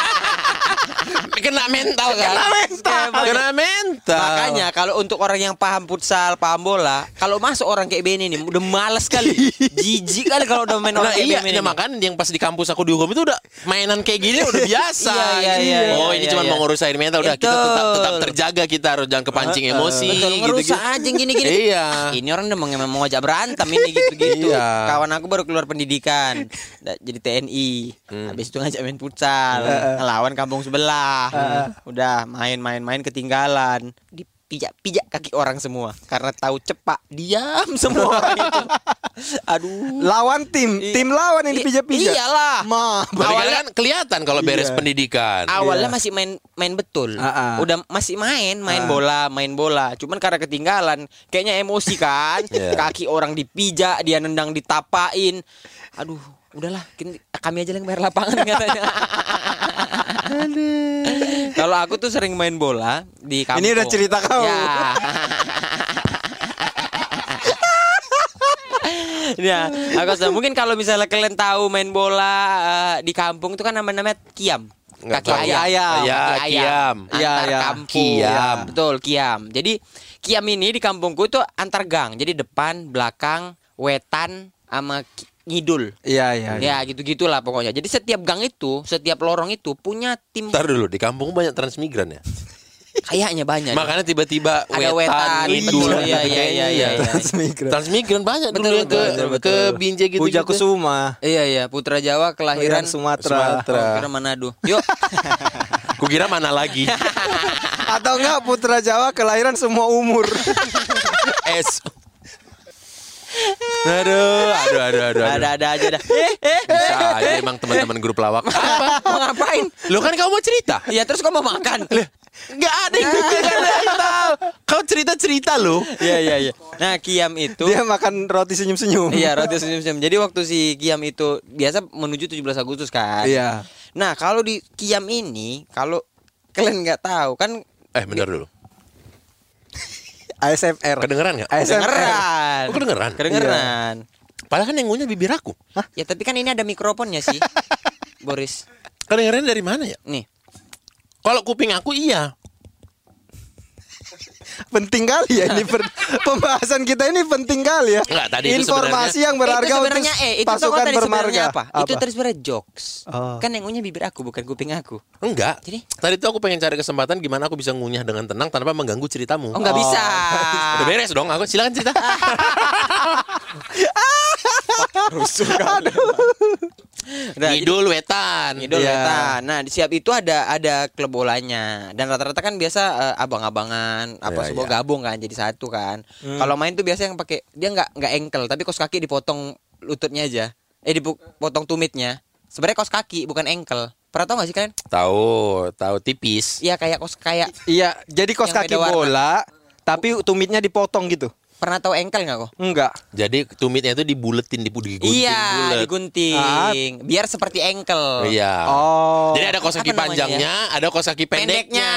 [SPEAKER 4] Kena mental kan?
[SPEAKER 3] Kena mental.
[SPEAKER 4] Kena mental.
[SPEAKER 2] Makanya kalau untuk orang yang paham futsal, paham bola, kalau masuk orang kayak Benny nih udah males kali. Jijik kali kalau udah main orang
[SPEAKER 4] Nah
[SPEAKER 2] kayak
[SPEAKER 4] iya,
[SPEAKER 2] Benny.
[SPEAKER 4] ya, makanya yang pas di kampus aku dihukum itu udah mainan kayak gini udah biasa.
[SPEAKER 2] Iya, iya,
[SPEAKER 4] Gitu.
[SPEAKER 2] iya,
[SPEAKER 4] oh
[SPEAKER 2] iya,
[SPEAKER 4] ini
[SPEAKER 2] iya,
[SPEAKER 4] cuma
[SPEAKER 2] iya.
[SPEAKER 4] mau ngurusin mental udah kita tetap tetap terjaga kita harus jangan kepancing emosi.
[SPEAKER 2] Betul,
[SPEAKER 4] gitu,
[SPEAKER 2] ngerusak
[SPEAKER 4] gitu.
[SPEAKER 2] aja gini-gini.
[SPEAKER 4] Iya.
[SPEAKER 2] Ah, ini orang udah mau mau ngajak berantem ini gitu-gitu.
[SPEAKER 4] Iya.
[SPEAKER 2] Kawan aku baru keluar pendidikan, jadi TNI.
[SPEAKER 4] Hmm.
[SPEAKER 2] Habis itu ngajak main futsal, ngelawan kampung sebelah. Udah main-main-main ketinggalan. Di pijak-pijak kaki orang semua karena tahu cepat diam semua itu. Aduh.
[SPEAKER 3] Lawan tim,
[SPEAKER 2] I-
[SPEAKER 3] tim lawan yang dipijak-pijak.
[SPEAKER 2] iyalah.
[SPEAKER 3] Ma,
[SPEAKER 4] Tapi kan kelihatan kalau beres
[SPEAKER 3] Iya.
[SPEAKER 4] pendidikan.
[SPEAKER 2] Awalnya
[SPEAKER 3] Iya.
[SPEAKER 2] masih main main betul.
[SPEAKER 3] Ah, ah.
[SPEAKER 2] Udah masih main, main
[SPEAKER 3] Ah.
[SPEAKER 2] bola, main bola. Cuman karena ketinggalan, kayaknya emosi kan.
[SPEAKER 4] Iya.
[SPEAKER 2] Kaki orang dipijak, dia nendang ditapain. Aduh, udahlah, kin- kami aja yang bayar lapangan katanya. Kalau aku tuh sering main bola di kampung.
[SPEAKER 3] Ini udah cerita kau.
[SPEAKER 2] Ya. Ya, aku rasa mungkin kalau misalnya kalian tahu main bola eh, di kampung itu kan namanya kiam.
[SPEAKER 4] Nggak
[SPEAKER 2] Kaki ayam.
[SPEAKER 3] ayam.
[SPEAKER 4] Ya,
[SPEAKER 2] Kaki
[SPEAKER 4] kiam.
[SPEAKER 3] Iya,
[SPEAKER 2] Antar
[SPEAKER 3] iya.
[SPEAKER 2] kampung.
[SPEAKER 4] Kiam.
[SPEAKER 2] Betul, kiam. Jadi kiam ini di kampungku itu antar gang. Jadi depan, belakang, wetan sama ki- ngidul.
[SPEAKER 3] Iya, iya.
[SPEAKER 2] Ya, gitu-gitulah pokoknya. Jadi setiap gang itu, setiap lorong itu punya tim
[SPEAKER 4] Ntar dulu di kampung banyak transmigran ya.
[SPEAKER 2] kayaknya banyak.
[SPEAKER 4] Makanya tiba-tiba
[SPEAKER 2] Ada wetan,
[SPEAKER 4] ngidul.
[SPEAKER 2] betul. Iya, iya, iya, iya.
[SPEAKER 3] Transmigran.
[SPEAKER 4] Transmigran banyak dulu
[SPEAKER 2] Betul,
[SPEAKER 4] yang ke
[SPEAKER 2] betul,
[SPEAKER 4] ke Binjai gitu.
[SPEAKER 3] Puja Kusuma.
[SPEAKER 2] Iya iya Putra Jawa kelahiran
[SPEAKER 3] Kelahiran Sumatera.
[SPEAKER 2] Oh, kira Manado. Yuk.
[SPEAKER 4] Kukira mana lagi?
[SPEAKER 3] Atau enggak Putra Jawa kelahiran semua umur.
[SPEAKER 4] S. Aduh, aduh, aduh, aduh. aduh.
[SPEAKER 2] Ada-ada aja dah. Eh, eh.
[SPEAKER 4] Bisa aja emang teman-teman grup lawak. Apa?
[SPEAKER 2] Mau ngapain?
[SPEAKER 4] Lo kan kamu mau cerita?
[SPEAKER 2] Ya terus kau mau makan.
[SPEAKER 4] Enggak ada yang tahu. Kau cerita-cerita lo.
[SPEAKER 2] Iya iya iya. Nah, Kiam itu
[SPEAKER 3] Dia makan roti senyum-senyum.
[SPEAKER 2] Iya, roti senyum-senyum. Jadi waktu si Kiam itu biasa menuju 17 Agustus kan.
[SPEAKER 3] Iya.
[SPEAKER 2] Nah, kalau di Kiam ini kalau kalian nggak tahu kan
[SPEAKER 4] Eh, bentar dulu.
[SPEAKER 3] ASMR.
[SPEAKER 4] Kedengeran nggak?
[SPEAKER 3] ASMR.
[SPEAKER 2] kedengeran.
[SPEAKER 4] Oh, kedengeran?
[SPEAKER 2] Kedengeran.
[SPEAKER 4] Padahal kan yang ngunyah bibir aku.
[SPEAKER 2] Ya, tapi kan ini ada mikrofonnya sih. Boris.
[SPEAKER 4] Kedengeran dari mana ya?
[SPEAKER 2] Nih.
[SPEAKER 4] Kalau kuping aku iya.
[SPEAKER 3] Penting kali ya ini per- pembahasan kita ini penting kali ya.
[SPEAKER 4] Enggak, tadi itu
[SPEAKER 3] Informasi yang berharga
[SPEAKER 2] itu sebenarnya
[SPEAKER 3] untuk
[SPEAKER 2] eh itu
[SPEAKER 3] pasukan
[SPEAKER 2] tadi
[SPEAKER 3] bermarga.
[SPEAKER 2] apa? Itu tadi sebenarnya jokes.
[SPEAKER 3] Oh.
[SPEAKER 2] Kan yang ngunyah bibir aku bukan kuping aku.
[SPEAKER 4] Enggak.
[SPEAKER 2] Jadi?
[SPEAKER 4] Tadi tuh aku pengen cari kesempatan gimana aku bisa ngunyah dengan tenang tanpa mengganggu ceritamu.
[SPEAKER 2] Oh, nggak bisa.
[SPEAKER 4] Udah beres dong, aku silakan cerita.
[SPEAKER 2] Rusuh kali. Udah, jadi-
[SPEAKER 4] Idul wetan.
[SPEAKER 2] Ngidul
[SPEAKER 3] Iya.
[SPEAKER 2] wetan. Nah, di siap itu ada ada klub bolanya dan rata-rata kan biasa eh, abang-abangan apa
[SPEAKER 4] Iya,
[SPEAKER 2] semua
[SPEAKER 4] iya.
[SPEAKER 2] gabung kan jadi satu kan. Kalau main tuh biasa yang pakai dia nggak nggak engkel tapi kos kaki dipotong lututnya aja. Eh dipotong tumitnya. Sebenarnya kos kaki bukan engkel. Pernah tau gak sih kalian?
[SPEAKER 4] Tahu, tahu tipis.
[SPEAKER 2] Iya kayak kos kayak
[SPEAKER 3] Iya, jadi kos kaki bola tapi tumitnya dipotong gitu.
[SPEAKER 2] Pernah tahu engkel nggak kok?
[SPEAKER 3] Enggak.
[SPEAKER 4] Jadi tumitnya itu dibuletin, digunting
[SPEAKER 2] Iya,
[SPEAKER 4] bulet.
[SPEAKER 2] digunting. Biar seperti engkel.
[SPEAKER 4] Iya.
[SPEAKER 3] Oh.
[SPEAKER 4] Jadi ada kos kaki
[SPEAKER 2] Apa namanya
[SPEAKER 4] panjangnya, ada kos kaki pendeknya.
[SPEAKER 2] Pendeknya.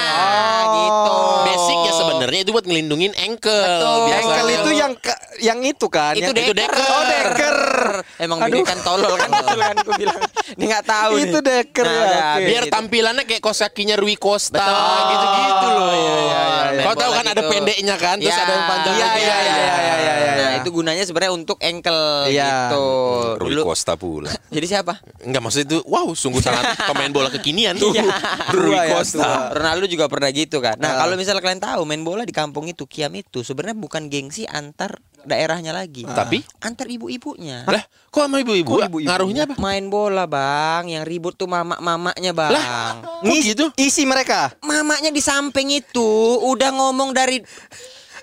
[SPEAKER 2] gitu.
[SPEAKER 4] Basicnya sebenarnya itu buat ngelindungin.
[SPEAKER 2] Betul.
[SPEAKER 4] Biasanya.
[SPEAKER 3] Ankle itu yang ke- yang itu kan.
[SPEAKER 2] itu
[SPEAKER 3] yang,
[SPEAKER 2] deker.
[SPEAKER 4] deker.
[SPEAKER 3] Oh, deker.
[SPEAKER 2] Emang
[SPEAKER 3] Aduh.
[SPEAKER 2] Aduh. kan tolol kan betul kan gue bilang. Dia nggak tahu nih.
[SPEAKER 3] Itu deker
[SPEAKER 2] Nah,
[SPEAKER 3] ya, oke.
[SPEAKER 4] Biar
[SPEAKER 2] gitu.
[SPEAKER 4] tampilannya kayak kos kakinya Rui Costa
[SPEAKER 2] Betul.
[SPEAKER 4] gitu-gitu loh.
[SPEAKER 3] iya, iya, iya.
[SPEAKER 4] Kau tahu kan ada
[SPEAKER 2] gitu.
[SPEAKER 4] pendeknya kan, terus
[SPEAKER 2] Ya.
[SPEAKER 4] ada yang panjang
[SPEAKER 3] Iya, iya, iya, iya, iya, iya,
[SPEAKER 2] Nah,
[SPEAKER 3] iya.
[SPEAKER 2] itu gunanya sebenarnya untuk engkel
[SPEAKER 3] Iya.
[SPEAKER 2] gitu.
[SPEAKER 4] Rui
[SPEAKER 2] Dulu-
[SPEAKER 4] Costa pula.
[SPEAKER 2] Jadi siapa?
[SPEAKER 4] Enggak maksud itu, wow, sungguh sangat pemain bola kekinian tuh.
[SPEAKER 2] Iya.
[SPEAKER 4] Rui
[SPEAKER 3] ya,
[SPEAKER 4] Costa.
[SPEAKER 2] Ronaldo juga pernah gitu kan. Nah,
[SPEAKER 3] Ah.
[SPEAKER 2] kalau misalnya kalian tahu main bola di kampung itu Kiam itu sebenarnya bukan gengsi antar daerahnya lagi.
[SPEAKER 4] Tapi
[SPEAKER 2] antar ibu-ibunya.
[SPEAKER 4] lah, kok sama ibu-ibu?
[SPEAKER 3] Kok ibu-ibu?
[SPEAKER 4] Ngaruhnya apa?
[SPEAKER 2] Main bola, Bang. Yang ribut tuh mama-mamanya, Bang.
[SPEAKER 4] Lah, kok gitu?
[SPEAKER 3] Isi mereka.
[SPEAKER 2] Mamanya di samping itu udah ngomong dari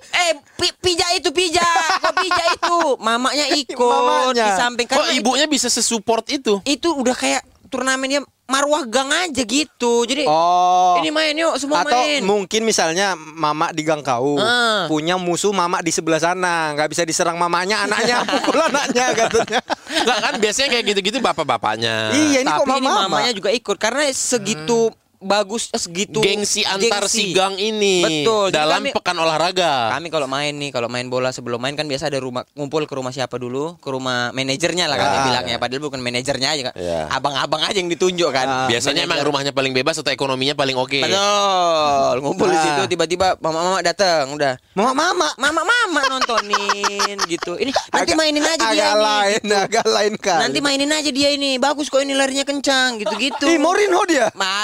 [SPEAKER 2] Eh, pi- pija itu pija, kok pija itu? Mamanya ikut
[SPEAKER 3] Mamanya.
[SPEAKER 2] di samping
[SPEAKER 4] Kok
[SPEAKER 2] karena
[SPEAKER 4] ibunya bisa sesupport itu?
[SPEAKER 2] itu udah kayak turnamennya marwah gang aja gitu. Jadi
[SPEAKER 3] Oh.
[SPEAKER 2] ini main yuk semua
[SPEAKER 3] Atau
[SPEAKER 2] main.
[SPEAKER 3] mungkin misalnya mama di gang kau
[SPEAKER 2] Ah.
[SPEAKER 3] punya musuh mama di sebelah sana nggak bisa diserang mamanya anaknya pukul anaknya katanya
[SPEAKER 4] Enggak kan biasanya kayak gitu-gitu bapak-bapaknya.
[SPEAKER 3] iya ini kok
[SPEAKER 2] Tapi ini
[SPEAKER 3] mama
[SPEAKER 2] mamanya juga ikut karena segitu bagus eh, segitu
[SPEAKER 4] Gengsi antar
[SPEAKER 2] gengsi.
[SPEAKER 4] si gang ini
[SPEAKER 2] Betul.
[SPEAKER 4] Dalam
[SPEAKER 2] kami-
[SPEAKER 4] pekan olahraga.
[SPEAKER 2] Kami kalau main nih, kalau main bola sebelum main kan biasa ada rumah ngumpul ke rumah siapa dulu? Ke rumah manajernya lah kami
[SPEAKER 3] Ah,
[SPEAKER 2] bilangnya. Padahal bukan manajernya aja kan.
[SPEAKER 4] Iya.
[SPEAKER 2] Abang-abang aja yang ditunjuk kan.
[SPEAKER 3] Ah,
[SPEAKER 4] Biasanya emang
[SPEAKER 2] Manajer.
[SPEAKER 4] rumahnya paling bebas atau ekonominya paling oke.
[SPEAKER 2] Betul. Ngumpul di
[SPEAKER 3] Ah.
[SPEAKER 2] situ tiba-tiba mama-mama datang udah.
[SPEAKER 3] mama mama
[SPEAKER 2] Mama-mama nontonin gitu. Ini nanti mainin aja dia
[SPEAKER 3] agak
[SPEAKER 2] ini.
[SPEAKER 3] lain agak lain kan
[SPEAKER 2] Nanti mainin aja dia ini. Bagus kok ini larinya kencang gitu-gitu.
[SPEAKER 3] Ih, Mourinho dia
[SPEAKER 2] Ma.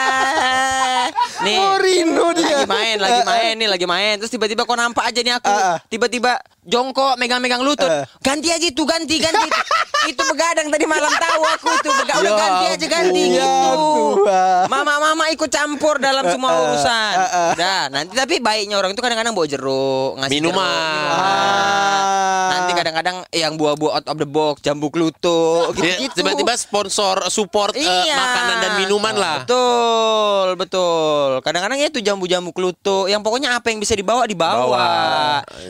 [SPEAKER 2] Nih.
[SPEAKER 3] Mourinho dia.
[SPEAKER 2] lagi main, lagi main nih, lagi main. Terus tiba-tiba kok nampak aja nih aku.
[SPEAKER 3] Ah.
[SPEAKER 2] Tiba-tiba jongkok megang-megang lutut. Ganti aja itu, ganti, ganti. itu begadang tadi malam tahu aku itu. Bega, udah
[SPEAKER 4] Ya
[SPEAKER 2] ganti aja ganti
[SPEAKER 3] ampun. Ya
[SPEAKER 2] gitu. Mama-mama ikut campur dalam semua urusan.
[SPEAKER 3] ah, ah.
[SPEAKER 2] Udah, nanti tapi baiknya orang itu kadang-kadang bawa jeruk, ngasih
[SPEAKER 4] Minuman.
[SPEAKER 2] jeruk, minuman.
[SPEAKER 3] Ah.
[SPEAKER 2] Nanti kadang-kadang yang buah-buah out of the box, jambu klutuk,
[SPEAKER 4] Dia
[SPEAKER 2] gitu-gitu.
[SPEAKER 4] Tiba-tiba sponsor support eh,
[SPEAKER 2] Iya.
[SPEAKER 4] makanan dan minuman lah.
[SPEAKER 2] Betul, betul. Kadang-kadang ya itu jambu-jambu klutuk. Yang pokoknya apa yang bisa dibawa dibawa.
[SPEAKER 4] Bawa.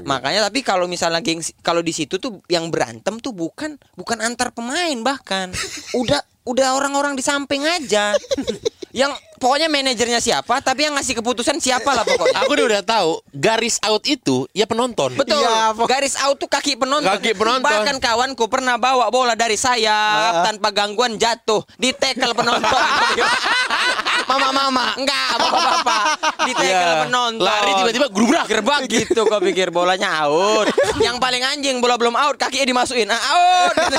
[SPEAKER 2] Makanya tapi kalau misalnya geng kalau di situ tuh yang berantem tuh bukan bukan antar pemain bahkan. udah udah orang-orang di samping aja. yang pokoknya manajernya siapa, tapi yang ngasih keputusan siapa lah pokoknya.
[SPEAKER 4] Aku udah, udah tahu garis out itu ya penonton.
[SPEAKER 2] Betul.
[SPEAKER 3] Pok-
[SPEAKER 2] Garis out tuh kaki penonton.
[SPEAKER 4] Kaki penonton.
[SPEAKER 2] Bahkan kawanku pernah bawa bola dari sayap tanpa gangguan jatuh di tackle penonton. Mama-mama, enggak bapak-bapak di tackle
[SPEAKER 4] Iya.
[SPEAKER 2] penonton.
[SPEAKER 4] Lari tiba-tiba gerubrak.
[SPEAKER 2] gerbak gitu kau pikir bolanya out. Yang paling anjing bola belum out kakinya dimasukin. Ah, out.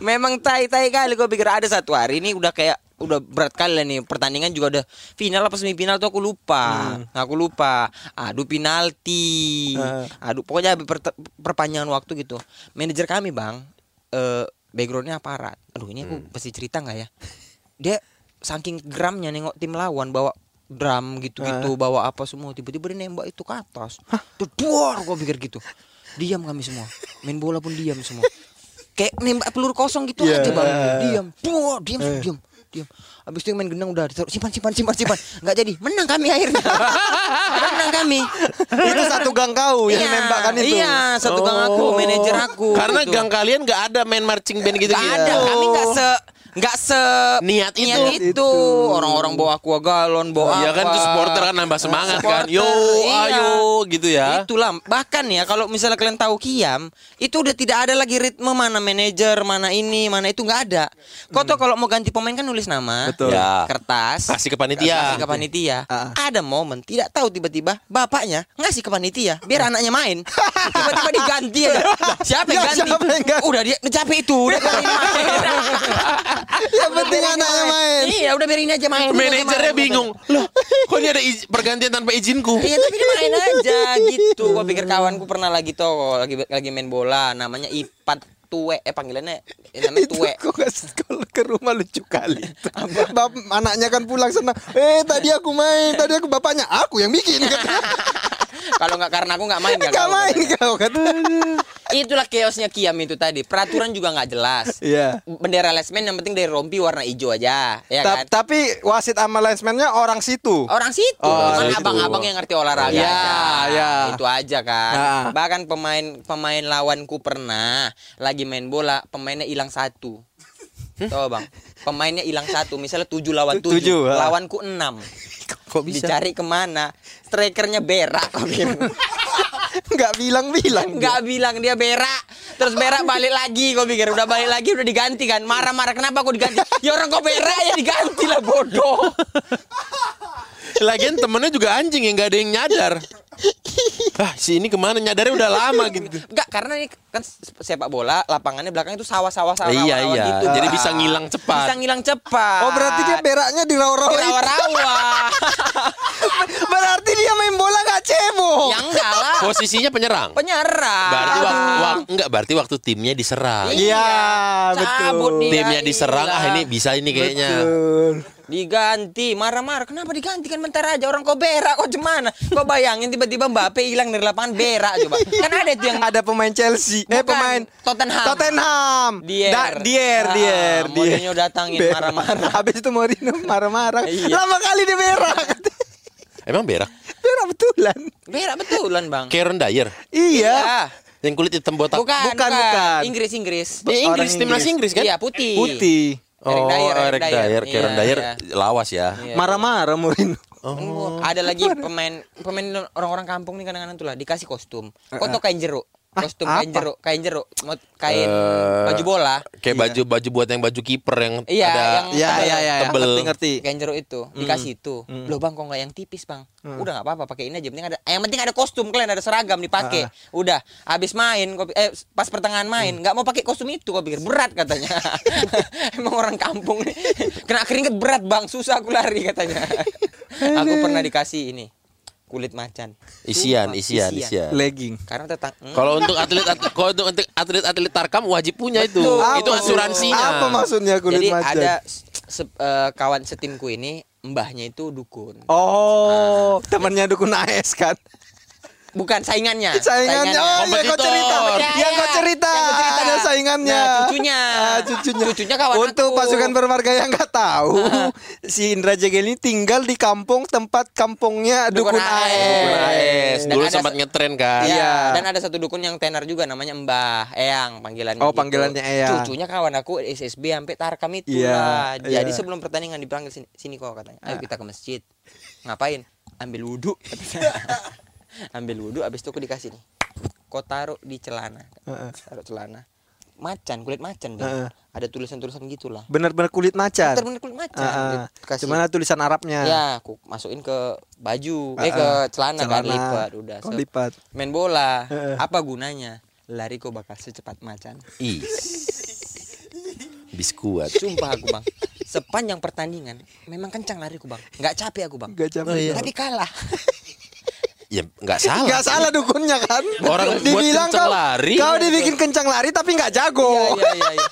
[SPEAKER 2] Memang tai-tai kali gue pikir. Ada satu hari ini udah kayak udah berat kali lah nih. Pertandingan juga udah final apa semifinal tuh aku lupa. Aku lupa. Adu penalti. Adu pokoknya per- perpanjangan waktu gitu. Manajer kami bang eh backgroundnya aparat. Aduh ini aku pasti cerita nggak ya? Dia saking geramnya nengok tim lawan bawa drum gitu-gitu bawa apa semua tiba-tiba dia nembak itu ke atas. Duar gua pikir gitu. Diam kami semua. Main bola pun diam semua. Kayak nembak peluru kosong gitu
[SPEAKER 3] Iya.
[SPEAKER 2] aja bang. Diam. Duar, diam diam diam. Habis itu main gendang udah ditaruh simpan simpan simpan simpan. Nggak jadi. Menang kami akhirnya. Menang kami.
[SPEAKER 3] Itu satu gang kau yang
[SPEAKER 2] Iya,
[SPEAKER 3] nembakkan itu.
[SPEAKER 2] iya satu gang aku manajer aku
[SPEAKER 4] Karena
[SPEAKER 2] gitu.
[SPEAKER 4] gang kalian nggak ada main marching band gitu
[SPEAKER 2] Gak ada, kami nggak se nggak se
[SPEAKER 4] Niat itu.
[SPEAKER 2] itu. Orang-orang bawa aqua galon, bawa
[SPEAKER 4] Iya kan itu supporter kan nambah semangat kan.
[SPEAKER 2] Supporter,
[SPEAKER 4] Yo,
[SPEAKER 2] iya.
[SPEAKER 4] ayo gitu ya.
[SPEAKER 2] Itulah bahkan ya kalau misalnya kalian tahu Kiam itu udah tidak ada lagi ritme mana manajer mana ini mana itu nggak ada. Kau
[SPEAKER 4] Hmm.
[SPEAKER 2] tuh kalau mau ganti pemain kan nulis nama,
[SPEAKER 3] Betul.
[SPEAKER 4] Ya.
[SPEAKER 2] kertas,
[SPEAKER 4] Kasih ke panitia.
[SPEAKER 2] kasih ke panitia.
[SPEAKER 3] Ah.
[SPEAKER 2] Ada momen tidak tahu tiba-tiba bapaknya ngasih ke panitia biar anaknya main. Tiba-tiba diganti ya. Siapa yang
[SPEAKER 3] Ya,
[SPEAKER 2] ganti?
[SPEAKER 3] siapa yang ganti?
[SPEAKER 2] Udah dia capek itu, udah main.
[SPEAKER 3] Yang penting anaknya main.
[SPEAKER 2] Iya, udah biarin aja main.
[SPEAKER 4] Manajernya bingung. Loh, kok ini ada iz- pergantian tanpa izinku?
[SPEAKER 2] Iya tapi dia main aja gitu. Gua pikir kawanku pernah lagi tuh lagi lagi main bola namanya Ipat Tue eh panggilannya eh, namanya
[SPEAKER 3] Itu
[SPEAKER 2] Tue.
[SPEAKER 3] kok nggak kalau ke rumah lucu kali. Bap, anaknya kan pulang sana. Eh tadi aku main, tadi aku bapaknya aku yang bikin.
[SPEAKER 2] Kalau nggak karena aku nggak main nggak
[SPEAKER 3] Gak
[SPEAKER 2] kau
[SPEAKER 3] main
[SPEAKER 2] katanya.
[SPEAKER 3] kau kata.
[SPEAKER 2] Itulah chaosnya Kiam itu tadi. Peraturan juga nggak jelas.
[SPEAKER 3] Iya.
[SPEAKER 2] Bendera lesmen yang penting dari rompi warna hijau aja, ya
[SPEAKER 3] Ta-
[SPEAKER 2] kan?
[SPEAKER 3] Tapi wasit sama linesman-nya orang situ.
[SPEAKER 2] Orang situ,
[SPEAKER 3] Oh,
[SPEAKER 2] kan abang-abang yang ngerti olahraga.
[SPEAKER 3] Iya,
[SPEAKER 2] aja.
[SPEAKER 3] iya.
[SPEAKER 2] Itu aja kan.
[SPEAKER 3] Ah.
[SPEAKER 2] Bahkan pemain pemain lawanku pernah lagi main bola, pemainnya hilang satu. Tahu bang, pemainnya hilang satu. Misalnya tujuh lawan
[SPEAKER 3] Tu- tujuh,
[SPEAKER 2] tujuh, lawanku enam.
[SPEAKER 3] Kok bisa?
[SPEAKER 2] Dicari ke mana? Strikernya berak.
[SPEAKER 3] Nggak bilang-bilang.
[SPEAKER 2] Nggak bilang dia berak Terus berak balik lagi Kau pikir udah balik lagi udah diganti kan Marah-marah kenapa aku diganti Ya orang kau berak ya diganti lah bodoh
[SPEAKER 4] Lagian temennya juga anjing yang nggak ada yang nyadar. Ah, si ini ke mana nyadarnya udah lama gitu.
[SPEAKER 2] Enggak karena ini kan sepak bola Lapangannya belakang itu sawah-sawah sawah
[SPEAKER 4] Iya
[SPEAKER 2] rawa-rawa
[SPEAKER 4] iya.
[SPEAKER 2] gitu.
[SPEAKER 4] Jadi bisa ngilang cepat.
[SPEAKER 2] Bisa ngilang cepat
[SPEAKER 3] Oh berarti dia beraknya di rawa-rawa
[SPEAKER 2] Di
[SPEAKER 3] itu.
[SPEAKER 2] rawa-rawa
[SPEAKER 3] Berarti dia main bola gak cebok.
[SPEAKER 2] Ya enggak lah
[SPEAKER 4] Posisinya penyerang.
[SPEAKER 2] Penyerang
[SPEAKER 4] Berarti waktu, wak- enggak berarti waktu timnya diserang.
[SPEAKER 3] Iya,
[SPEAKER 2] cabut
[SPEAKER 3] betul.
[SPEAKER 4] Timnya diserang ah
[SPEAKER 2] iya.
[SPEAKER 4] ini bisa ini kayaknya.
[SPEAKER 3] Betul.
[SPEAKER 2] Diganti, marah-marah. Kenapa diganti kan bentar aja orang kau berak kok gimana? Kau bayangin tiba-tiba Mbappe hilang dari lapangan berak coba. Kan ada itu yang
[SPEAKER 3] Ada pemain Chelsea, eh
[SPEAKER 2] Bukan,
[SPEAKER 3] pemain
[SPEAKER 2] Tottenham.
[SPEAKER 3] Tottenham.
[SPEAKER 2] Dier.
[SPEAKER 3] Da, Dier,
[SPEAKER 2] Ah,
[SPEAKER 3] Dier, Dier.
[SPEAKER 2] Mourinho datangin marah-marah.
[SPEAKER 3] Habis itu Mourinho marah-marah.
[SPEAKER 2] Iya.
[SPEAKER 3] Lama kali dia berak.
[SPEAKER 4] Emang berak?
[SPEAKER 3] berak betulan.
[SPEAKER 2] berak betulan, Bang.
[SPEAKER 4] Karen Dyer
[SPEAKER 3] Iya.
[SPEAKER 4] yang kulit hitam botak.
[SPEAKER 2] Bukan,
[SPEAKER 3] Bukan, bukan.
[SPEAKER 2] Inggris, Inggris.
[SPEAKER 4] Ya, Inggris, timnas
[SPEAKER 3] Inggris.
[SPEAKER 4] Inggris kan?
[SPEAKER 2] Iya, putih.
[SPEAKER 3] Putih.
[SPEAKER 2] Eric
[SPEAKER 4] Oh,
[SPEAKER 2] Dyer, Eric
[SPEAKER 4] Eric
[SPEAKER 2] Dyer.
[SPEAKER 4] Dyer, Karen
[SPEAKER 2] Iya,
[SPEAKER 4] Dyer
[SPEAKER 2] iya.
[SPEAKER 4] lawas ya.
[SPEAKER 2] Iya.
[SPEAKER 3] Marah-marah Mourinho.
[SPEAKER 2] Oh. Ada lagi pemain pemain orang-orang kampung nih kadang-kadang tuh lah dikasih kostum. Kau tau kain jeruk? Kostum kain jeruk, kain jeruk, kain
[SPEAKER 4] Eh,
[SPEAKER 2] baju bola.
[SPEAKER 4] Kayak baju baju buat yang baju kiper yang
[SPEAKER 2] Iya,
[SPEAKER 4] ada
[SPEAKER 2] yang
[SPEAKER 3] Iya,
[SPEAKER 2] tebel.
[SPEAKER 3] iya, iya.
[SPEAKER 4] Tebel.
[SPEAKER 3] Ngerti, ngerti.
[SPEAKER 2] Kain jeruk itu dikasih itu. Loh bang, kok nggak yang tipis bang? Udah nggak apa-apa, pakai ini aja. Penting ada, yang penting ada kostum kalian ada seragam dipakai. Udah, habis main, kau, eh pas pertengahan main, nggak mau pakai kostum itu, kau pikir berat katanya. Emang orang kampung nih, kena keringet berat bang, susah aku lari katanya. aku pernah dikasih ini kulit macan.
[SPEAKER 4] Isian, isian, isian.
[SPEAKER 3] Legging.
[SPEAKER 2] Karena tetang
[SPEAKER 4] Kalau untuk atlet atlet kalau untuk untuk atlet-atlet Tarkam wajib punya itu.
[SPEAKER 2] Betul.
[SPEAKER 4] Itu
[SPEAKER 3] Apa-
[SPEAKER 4] asuransinya.
[SPEAKER 3] Apa maksudnya kulit
[SPEAKER 2] Jadi
[SPEAKER 3] macan?
[SPEAKER 2] ada se- eh, kawan setimku ini mbahnya itu dukun.
[SPEAKER 3] Oh, temannya dukun AS kan?
[SPEAKER 2] Bukan saingannya.
[SPEAKER 3] Saingannya. Oh, iya kau cerita.
[SPEAKER 2] Ya,
[SPEAKER 3] yang kau
[SPEAKER 2] ya,
[SPEAKER 3] cerita.
[SPEAKER 2] yang kau cerita.
[SPEAKER 3] Ada saingannya.
[SPEAKER 2] Nah, cucunya.
[SPEAKER 3] Ah, cucunya.
[SPEAKER 2] Cucunya kawan
[SPEAKER 3] Untuk
[SPEAKER 2] aku.
[SPEAKER 3] pasukan bermarga yang nggak tahu, si Indra Jegel ini tinggal di kampung tempat kampungnya dukun,
[SPEAKER 2] Dukun
[SPEAKER 3] AS.
[SPEAKER 4] Dukun AS.
[SPEAKER 2] Dan
[SPEAKER 4] Dulu
[SPEAKER 2] ada
[SPEAKER 4] sempat
[SPEAKER 2] se-
[SPEAKER 4] ngetren kan.
[SPEAKER 2] Iya.
[SPEAKER 3] Iya.
[SPEAKER 2] Dan ada satu dukun yang tenar juga namanya Mbah Eyang panggilannya.
[SPEAKER 3] Oh,
[SPEAKER 2] gitu.
[SPEAKER 3] panggilannya Eyang.
[SPEAKER 2] Cucunya kawan aku SSB sampai Tarkam itu
[SPEAKER 3] Iya,
[SPEAKER 2] lah. Jadi
[SPEAKER 3] iya.
[SPEAKER 2] sebelum pertandingan dipanggil sini, sini kok katanya. Ayo kita ke masjid. Ngapain? Ambil wudhu. Ambil wudhu abis itu aku dikasih nih. Kau taruh di celana.
[SPEAKER 3] Heeh.
[SPEAKER 2] Taruh celana. Macan, kulit macan deh.
[SPEAKER 3] Heeh.
[SPEAKER 2] Ada tulisan-tulisan gitulah.
[SPEAKER 3] Benar-benar kulit macan.
[SPEAKER 2] Bener-bener kulit macan.
[SPEAKER 3] Ah.
[SPEAKER 2] Dikasih.
[SPEAKER 3] Cuman ada tulisan Arabnya.
[SPEAKER 2] Ya, aku masukin ke baju, eh
[SPEAKER 3] Ah,
[SPEAKER 2] ke
[SPEAKER 3] ah.
[SPEAKER 2] celana, kan
[SPEAKER 3] Celana.
[SPEAKER 2] lipat udah.
[SPEAKER 3] Kau
[SPEAKER 2] set.
[SPEAKER 3] lipat.
[SPEAKER 2] Main bola,
[SPEAKER 3] Heeh.
[SPEAKER 2] apa gunanya? Lari kok bakal secepat macan.
[SPEAKER 4] Ih. Biskuat.
[SPEAKER 2] Sumpah aku bang. Sepanjang pertandingan, memang kencang lariku bang. Nggak capek aku bang.
[SPEAKER 3] Nggak capek. Oh, iya.
[SPEAKER 2] Tapi kalah.
[SPEAKER 4] Ya nggak salah.
[SPEAKER 3] Gak salah dukunnya kan
[SPEAKER 4] Orang
[SPEAKER 3] Dibilang kau,
[SPEAKER 4] lari.
[SPEAKER 3] Kau dibikin kencang lari tapi nggak jago
[SPEAKER 2] Iya, iya, iya.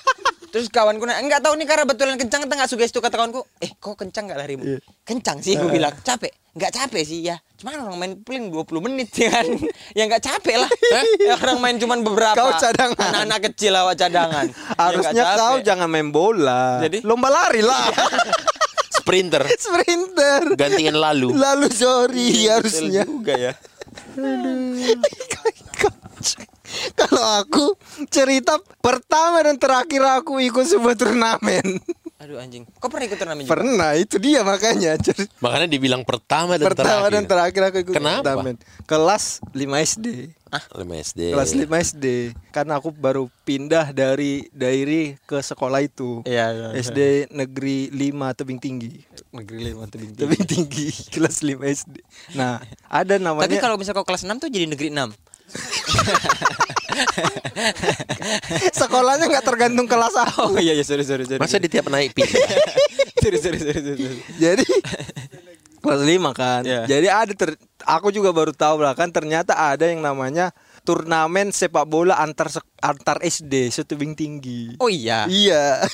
[SPEAKER 2] Terus kawanku nanya, enggak tahu nih karena betulan kencang atau enggak sugesti kata kawanku. Eh, kok kencang enggak larimu?
[SPEAKER 3] Iya.
[SPEAKER 2] Kencang sih gue bilang. Capek? Enggak capek sih ya. Cuman orang main paling 20 menit ya kan. ya enggak capek lah. ya orang main cuman beberapa.
[SPEAKER 3] Kau cadangan.
[SPEAKER 2] Anak-anak kecil awak cadangan. Ya,
[SPEAKER 3] Harusnya
[SPEAKER 2] nggak
[SPEAKER 3] kau jangan main bola
[SPEAKER 2] Jadi?
[SPEAKER 3] Lomba lari lah
[SPEAKER 4] Sprinter.
[SPEAKER 3] Sprinter
[SPEAKER 4] Gantian lalu.
[SPEAKER 3] Lalu sorry
[SPEAKER 2] Betul
[SPEAKER 3] harusnya
[SPEAKER 2] juga ya.
[SPEAKER 3] Kalau aku cerita pertama dan terakhir aku ikut sebuah turnamen
[SPEAKER 2] Aduh anjing. Kau pernah ikut turnamen juga?
[SPEAKER 3] Pernah itu dia makanya Cer-
[SPEAKER 4] Makanya dibilang pertama dan
[SPEAKER 3] Pertama
[SPEAKER 4] terakhir.
[SPEAKER 3] dan terakhir aku ikut
[SPEAKER 4] Kenapa?
[SPEAKER 3] turnamen Kelas 5 SD
[SPEAKER 4] Lima SD.
[SPEAKER 3] Kelas 5 SD Karena aku baru pindah dari dairi ke sekolah itu
[SPEAKER 2] Iya, iya, iya.
[SPEAKER 3] SD negeri 5 tebing tinggi
[SPEAKER 2] Negeri lima tebing
[SPEAKER 3] Tebing tinggi kelas 5 SD Nah ada namanya
[SPEAKER 2] Tapi kalau misal kau kelas 6 tuh jadi negeri 6.
[SPEAKER 3] Sekolahnya nggak tergantung kelas aku
[SPEAKER 2] Oh iya iya sorry sorry sorry.
[SPEAKER 4] Masa di tiap naik pindah?
[SPEAKER 2] sorry sorry sorry sorry.
[SPEAKER 3] Jadi kelas 5 kan.
[SPEAKER 2] Iya.
[SPEAKER 3] Jadi ada ter- aku juga baru tahu lah kan ternyata ada yang namanya turnamen sepak bola antar sek- antar SD setebing tinggi.
[SPEAKER 2] Oh iya.
[SPEAKER 3] Iya.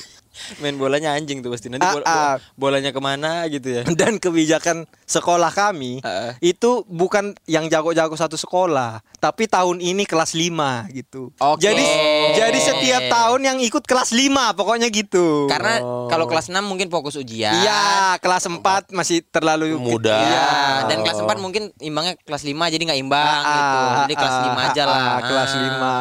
[SPEAKER 2] Main bolanya anjing tuh pasti nanti
[SPEAKER 3] Ah,
[SPEAKER 2] bol-
[SPEAKER 3] ah.
[SPEAKER 2] bolanya ke mana gitu ya.
[SPEAKER 3] Dan kebijakan sekolah kami
[SPEAKER 2] Ah.
[SPEAKER 3] itu bukan yang jago-jago satu sekolah, tapi tahun ini kelas 5 gitu.
[SPEAKER 2] Oke.
[SPEAKER 3] Jadi jadi setiap tahun yang ikut kelas 5 pokoknya gitu.
[SPEAKER 2] Karena kalau kelas 6 mungkin fokus ujian.
[SPEAKER 3] Iya, kelas 4 masih terlalu
[SPEAKER 4] Muda.
[SPEAKER 2] Iya,
[SPEAKER 3] Iya.
[SPEAKER 2] dan kelas 4 mungkin imbangnya kelas 5 jadi nggak imbang
[SPEAKER 3] Ah,
[SPEAKER 2] gitu. Jadi kelas
[SPEAKER 3] ah,
[SPEAKER 2] 5 aja
[SPEAKER 3] ah,
[SPEAKER 2] lah.
[SPEAKER 3] ah, kelas
[SPEAKER 2] Ah.
[SPEAKER 3] 5.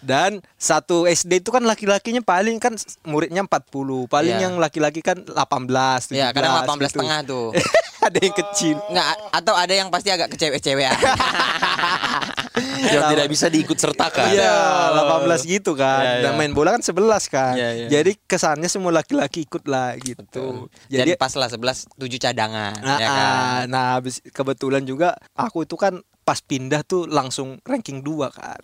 [SPEAKER 3] Dan satu SD itu kan laki-lakinya paling kan muridnya 40. Paling
[SPEAKER 2] Iya.
[SPEAKER 3] yang laki-laki kan 18, 17.
[SPEAKER 2] Iya, kadang 18
[SPEAKER 3] gitu.
[SPEAKER 2] setengah tuh.
[SPEAKER 3] ada yang kecil.
[SPEAKER 2] Nggak, atau ada yang pasti agak kecewek-cewekan.
[SPEAKER 4] yang tidak bisa diikut sertakan.
[SPEAKER 3] Iya, 18 gitu kan.
[SPEAKER 2] Iya, iya.
[SPEAKER 3] Dan main bola kan 11 kan.
[SPEAKER 2] Iya, iya.
[SPEAKER 3] Jadi kesannya semua laki-laki ikut lah gitu.
[SPEAKER 2] Jadi
[SPEAKER 3] Jadi
[SPEAKER 2] pas lah 11 7 cadangan
[SPEAKER 3] nah,
[SPEAKER 2] ya kan.
[SPEAKER 3] ah, nah habis kebetulan juga aku itu kan pas pindah tuh langsung ranking 2 kan.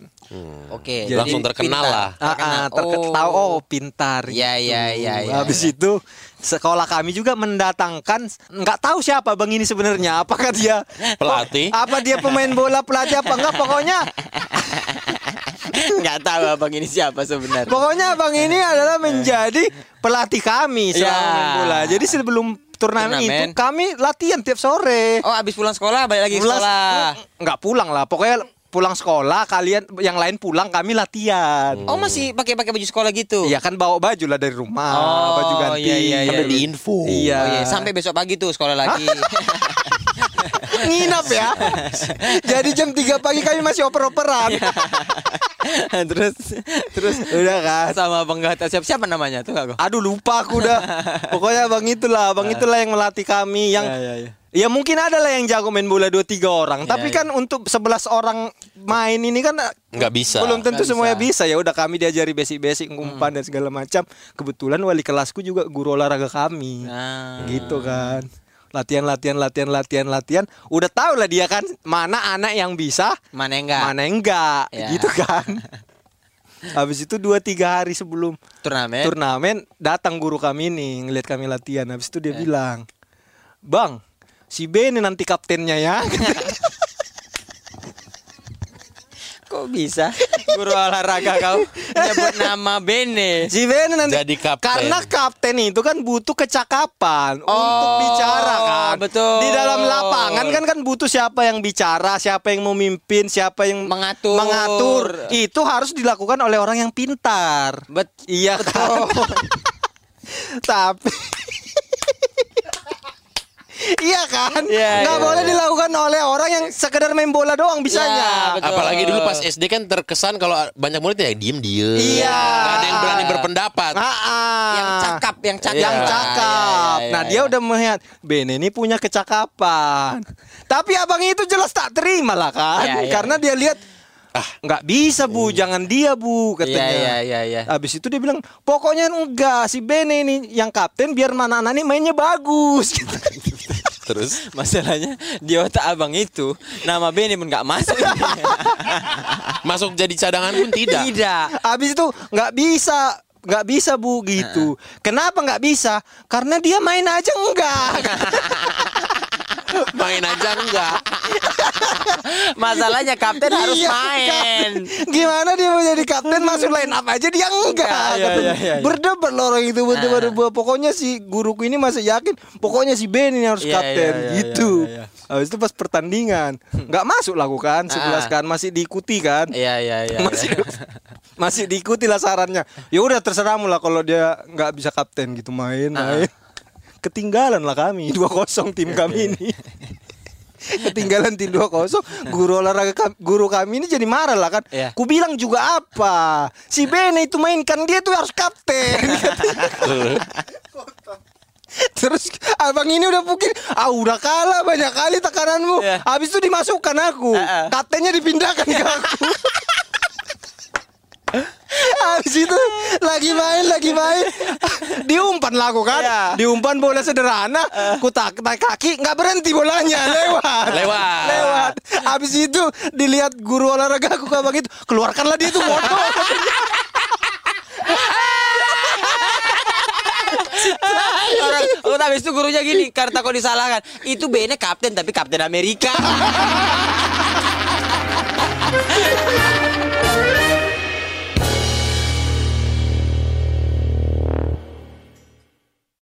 [SPEAKER 2] Oke,
[SPEAKER 4] Jadi Langsung terkenal lah.
[SPEAKER 3] Ah, ah, terke- tahu oh pintar
[SPEAKER 2] Iya,
[SPEAKER 3] gitu.
[SPEAKER 2] iya, iya, iya,
[SPEAKER 3] Habis
[SPEAKER 2] iya.
[SPEAKER 3] itu sekolah kami juga mendatangkan nggak tahu siapa Bang ini sebenarnya. Apakah dia
[SPEAKER 4] Pelatih.
[SPEAKER 3] Apa dia pemain bola pelatih apa enggak pokoknya
[SPEAKER 2] Nggak tahu abang ini siapa sebenarnya.
[SPEAKER 3] pokoknya Bang ini adalah menjadi pelatih kami selama main bola. Jadi sebelum turnamen,
[SPEAKER 2] Turnamen.
[SPEAKER 3] itu kami latihan tiap sore.
[SPEAKER 2] Oh, abis pulang sekolah balik lagi ke
[SPEAKER 3] Pulang-
[SPEAKER 2] sekolah.
[SPEAKER 3] Nggak pulang lah. Pokoknya pulang sekolah kalian yang lain pulang kami latihan.
[SPEAKER 2] Oh, masih pakai pakai baju sekolah gitu.
[SPEAKER 3] Iya kan bawa baju lah dari rumah,
[SPEAKER 2] Oh,
[SPEAKER 3] baju ganti.
[SPEAKER 2] iya, iya, iya.
[SPEAKER 4] Sampai di info.
[SPEAKER 3] Iya.
[SPEAKER 2] Oh, iya. Sampai besok pagi tuh sekolah lagi.
[SPEAKER 3] Nginap ya. Jadi jam 3 pagi kami masih oper-operan.
[SPEAKER 2] terus terus
[SPEAKER 3] Udah kan.
[SPEAKER 2] sama penggata siapa siapa namanya tuh aku.
[SPEAKER 3] Aduh lupa aku dah. Pokoknya bang itulah, bang itulah yang melatih kami yang
[SPEAKER 2] Ya, ya, ya.
[SPEAKER 3] Ya mungkin ada lah yang jago main bola 2 3 orang,
[SPEAKER 2] Ya,
[SPEAKER 3] tapi
[SPEAKER 2] ya.
[SPEAKER 3] kan untuk 11 orang main ini kan
[SPEAKER 4] Nggak bisa.
[SPEAKER 3] belum tentu
[SPEAKER 2] Nggak
[SPEAKER 3] semuanya
[SPEAKER 2] bisa.
[SPEAKER 3] bisa. Ya udah kami diajari basic-basic umpan dan segala macam. Kebetulan wali kelasku juga guru olahraga kami.
[SPEAKER 2] Nah.
[SPEAKER 3] Gitu kan. Latihan latihan latihan latihan latihan. Udah tahu lah dia kan mana anak yang bisa,
[SPEAKER 2] Mana enggak?
[SPEAKER 3] mana enggak
[SPEAKER 2] Ya.
[SPEAKER 3] gitu kan. Habis itu 2 3 hari sebelum
[SPEAKER 2] Turnamen.
[SPEAKER 3] turnamen datang guru kami nih ngeliat kami latihan habis itu
[SPEAKER 2] Ya.
[SPEAKER 3] dia bilang bang si Bene nanti kaptennya ya.
[SPEAKER 2] Kok bisa guru olahraga kau nyebut nama Bene?
[SPEAKER 3] si Bene nanti
[SPEAKER 4] Jadi kapten.
[SPEAKER 3] Karena kapten itu kan butuh kecakapan untuk
[SPEAKER 2] Oh,
[SPEAKER 3] bicara kan.
[SPEAKER 2] betul.
[SPEAKER 3] Di dalam lapangan kan kan butuh siapa yang bicara, siapa yang memimpin, siapa yang
[SPEAKER 2] Mengatur.
[SPEAKER 3] mengatur. Itu harus dilakukan oleh orang yang pintar.
[SPEAKER 2] Bet
[SPEAKER 3] Iya kan. Tapi Iya kan?
[SPEAKER 2] Iya,
[SPEAKER 3] Nggak
[SPEAKER 2] iya,
[SPEAKER 3] boleh
[SPEAKER 2] iya.
[SPEAKER 3] dilakukan oleh orang yang sekedar main bola doang bisanya.
[SPEAKER 2] Ya, betul.
[SPEAKER 4] Apalagi dulu pas SD kan terkesan kalau banyak murid ya diem diem.
[SPEAKER 3] Iya.
[SPEAKER 4] Gak ada yang berani berpendapat.
[SPEAKER 3] Ah, ah.
[SPEAKER 2] yang cakap, yang cakap.
[SPEAKER 3] yang
[SPEAKER 4] Iya,
[SPEAKER 3] cakap.
[SPEAKER 2] Iya, iya,
[SPEAKER 3] nah
[SPEAKER 2] iya,
[SPEAKER 3] dia
[SPEAKER 2] iya.
[SPEAKER 3] udah melihat Bene ini punya kecakapan. Tapi abang itu jelas tak terima lah kan,
[SPEAKER 2] Iya, iya.
[SPEAKER 3] karena dia lihat ah nggak bisa bu, jangan dia bu katanya.
[SPEAKER 2] Iya, iya, iya, iya.
[SPEAKER 3] Habis itu dia bilang pokoknya enggak si Bene ini yang kapten biar mana anak ini mainnya bagus. Gitu.
[SPEAKER 4] Terus
[SPEAKER 2] Masalahnya di otak abang itu nama Bene pun nggak masuk.
[SPEAKER 4] masuk jadi cadangan pun tidak.
[SPEAKER 2] Tidak.
[SPEAKER 3] Habis itu nggak bisa nggak bisa bu gitu. Kenapa nggak bisa? Karena dia main aja enggak.
[SPEAKER 4] Main aja enggak.
[SPEAKER 2] Masalahnya kapten harus
[SPEAKER 3] Iya,
[SPEAKER 2] main.
[SPEAKER 3] kan? Gimana dia mau jadi kapten masuk line up aja dia enggak.
[SPEAKER 2] Iya, iya, iya, iya.
[SPEAKER 3] Berdebat loh orang itu berdebat. berdebat. Pokoknya si guruku ini masih yakin pokoknya si Ben ini harus
[SPEAKER 2] Iya,
[SPEAKER 3] kapten
[SPEAKER 2] iya, iya,
[SPEAKER 3] gitu.
[SPEAKER 2] iya, iya.
[SPEAKER 3] Habis itu pas pertandingan nggak masuk lah kan sebelas
[SPEAKER 2] Ah.
[SPEAKER 3] kan masih diikuti kan.
[SPEAKER 2] Iya, iya, iya.
[SPEAKER 3] Masih masih diikuti lah sarannya. Ya udah terserahmu lah kalau dia nggak bisa kapten gitu main
[SPEAKER 2] Ah.
[SPEAKER 3] main. Ketinggalan lah kami 2-0 tim kami ini. Ketinggalan tim 2-0 Guru olahraga kam- Guru kami ini jadi marah lah kan
[SPEAKER 2] Iya.
[SPEAKER 3] Ku bilang juga apa Si Bene itu mainkan dia tuh harus kapten Terus abang ini udah pikir Ah udah kalah banyak kali tekananmu
[SPEAKER 2] Iya.
[SPEAKER 3] Habis itu dimasukkan aku
[SPEAKER 2] Heeh.
[SPEAKER 3] Kaptennya dipindahkan ke aku Habis itu lagi main lagi main diumpan lah aku kan
[SPEAKER 2] Iya.
[SPEAKER 3] diumpan bola sederhana ku tak tak kaki nggak berhenti bolanya lewat
[SPEAKER 4] Lewat.
[SPEAKER 3] lewat habis itu dilihat guru olahraga aku kayak begitu keluarkanlah dia itu motor
[SPEAKER 2] Orang, oh, habis itu gurunya gini, karena kok disalahkan. Itu Bene kapten tapi kapten Amerika.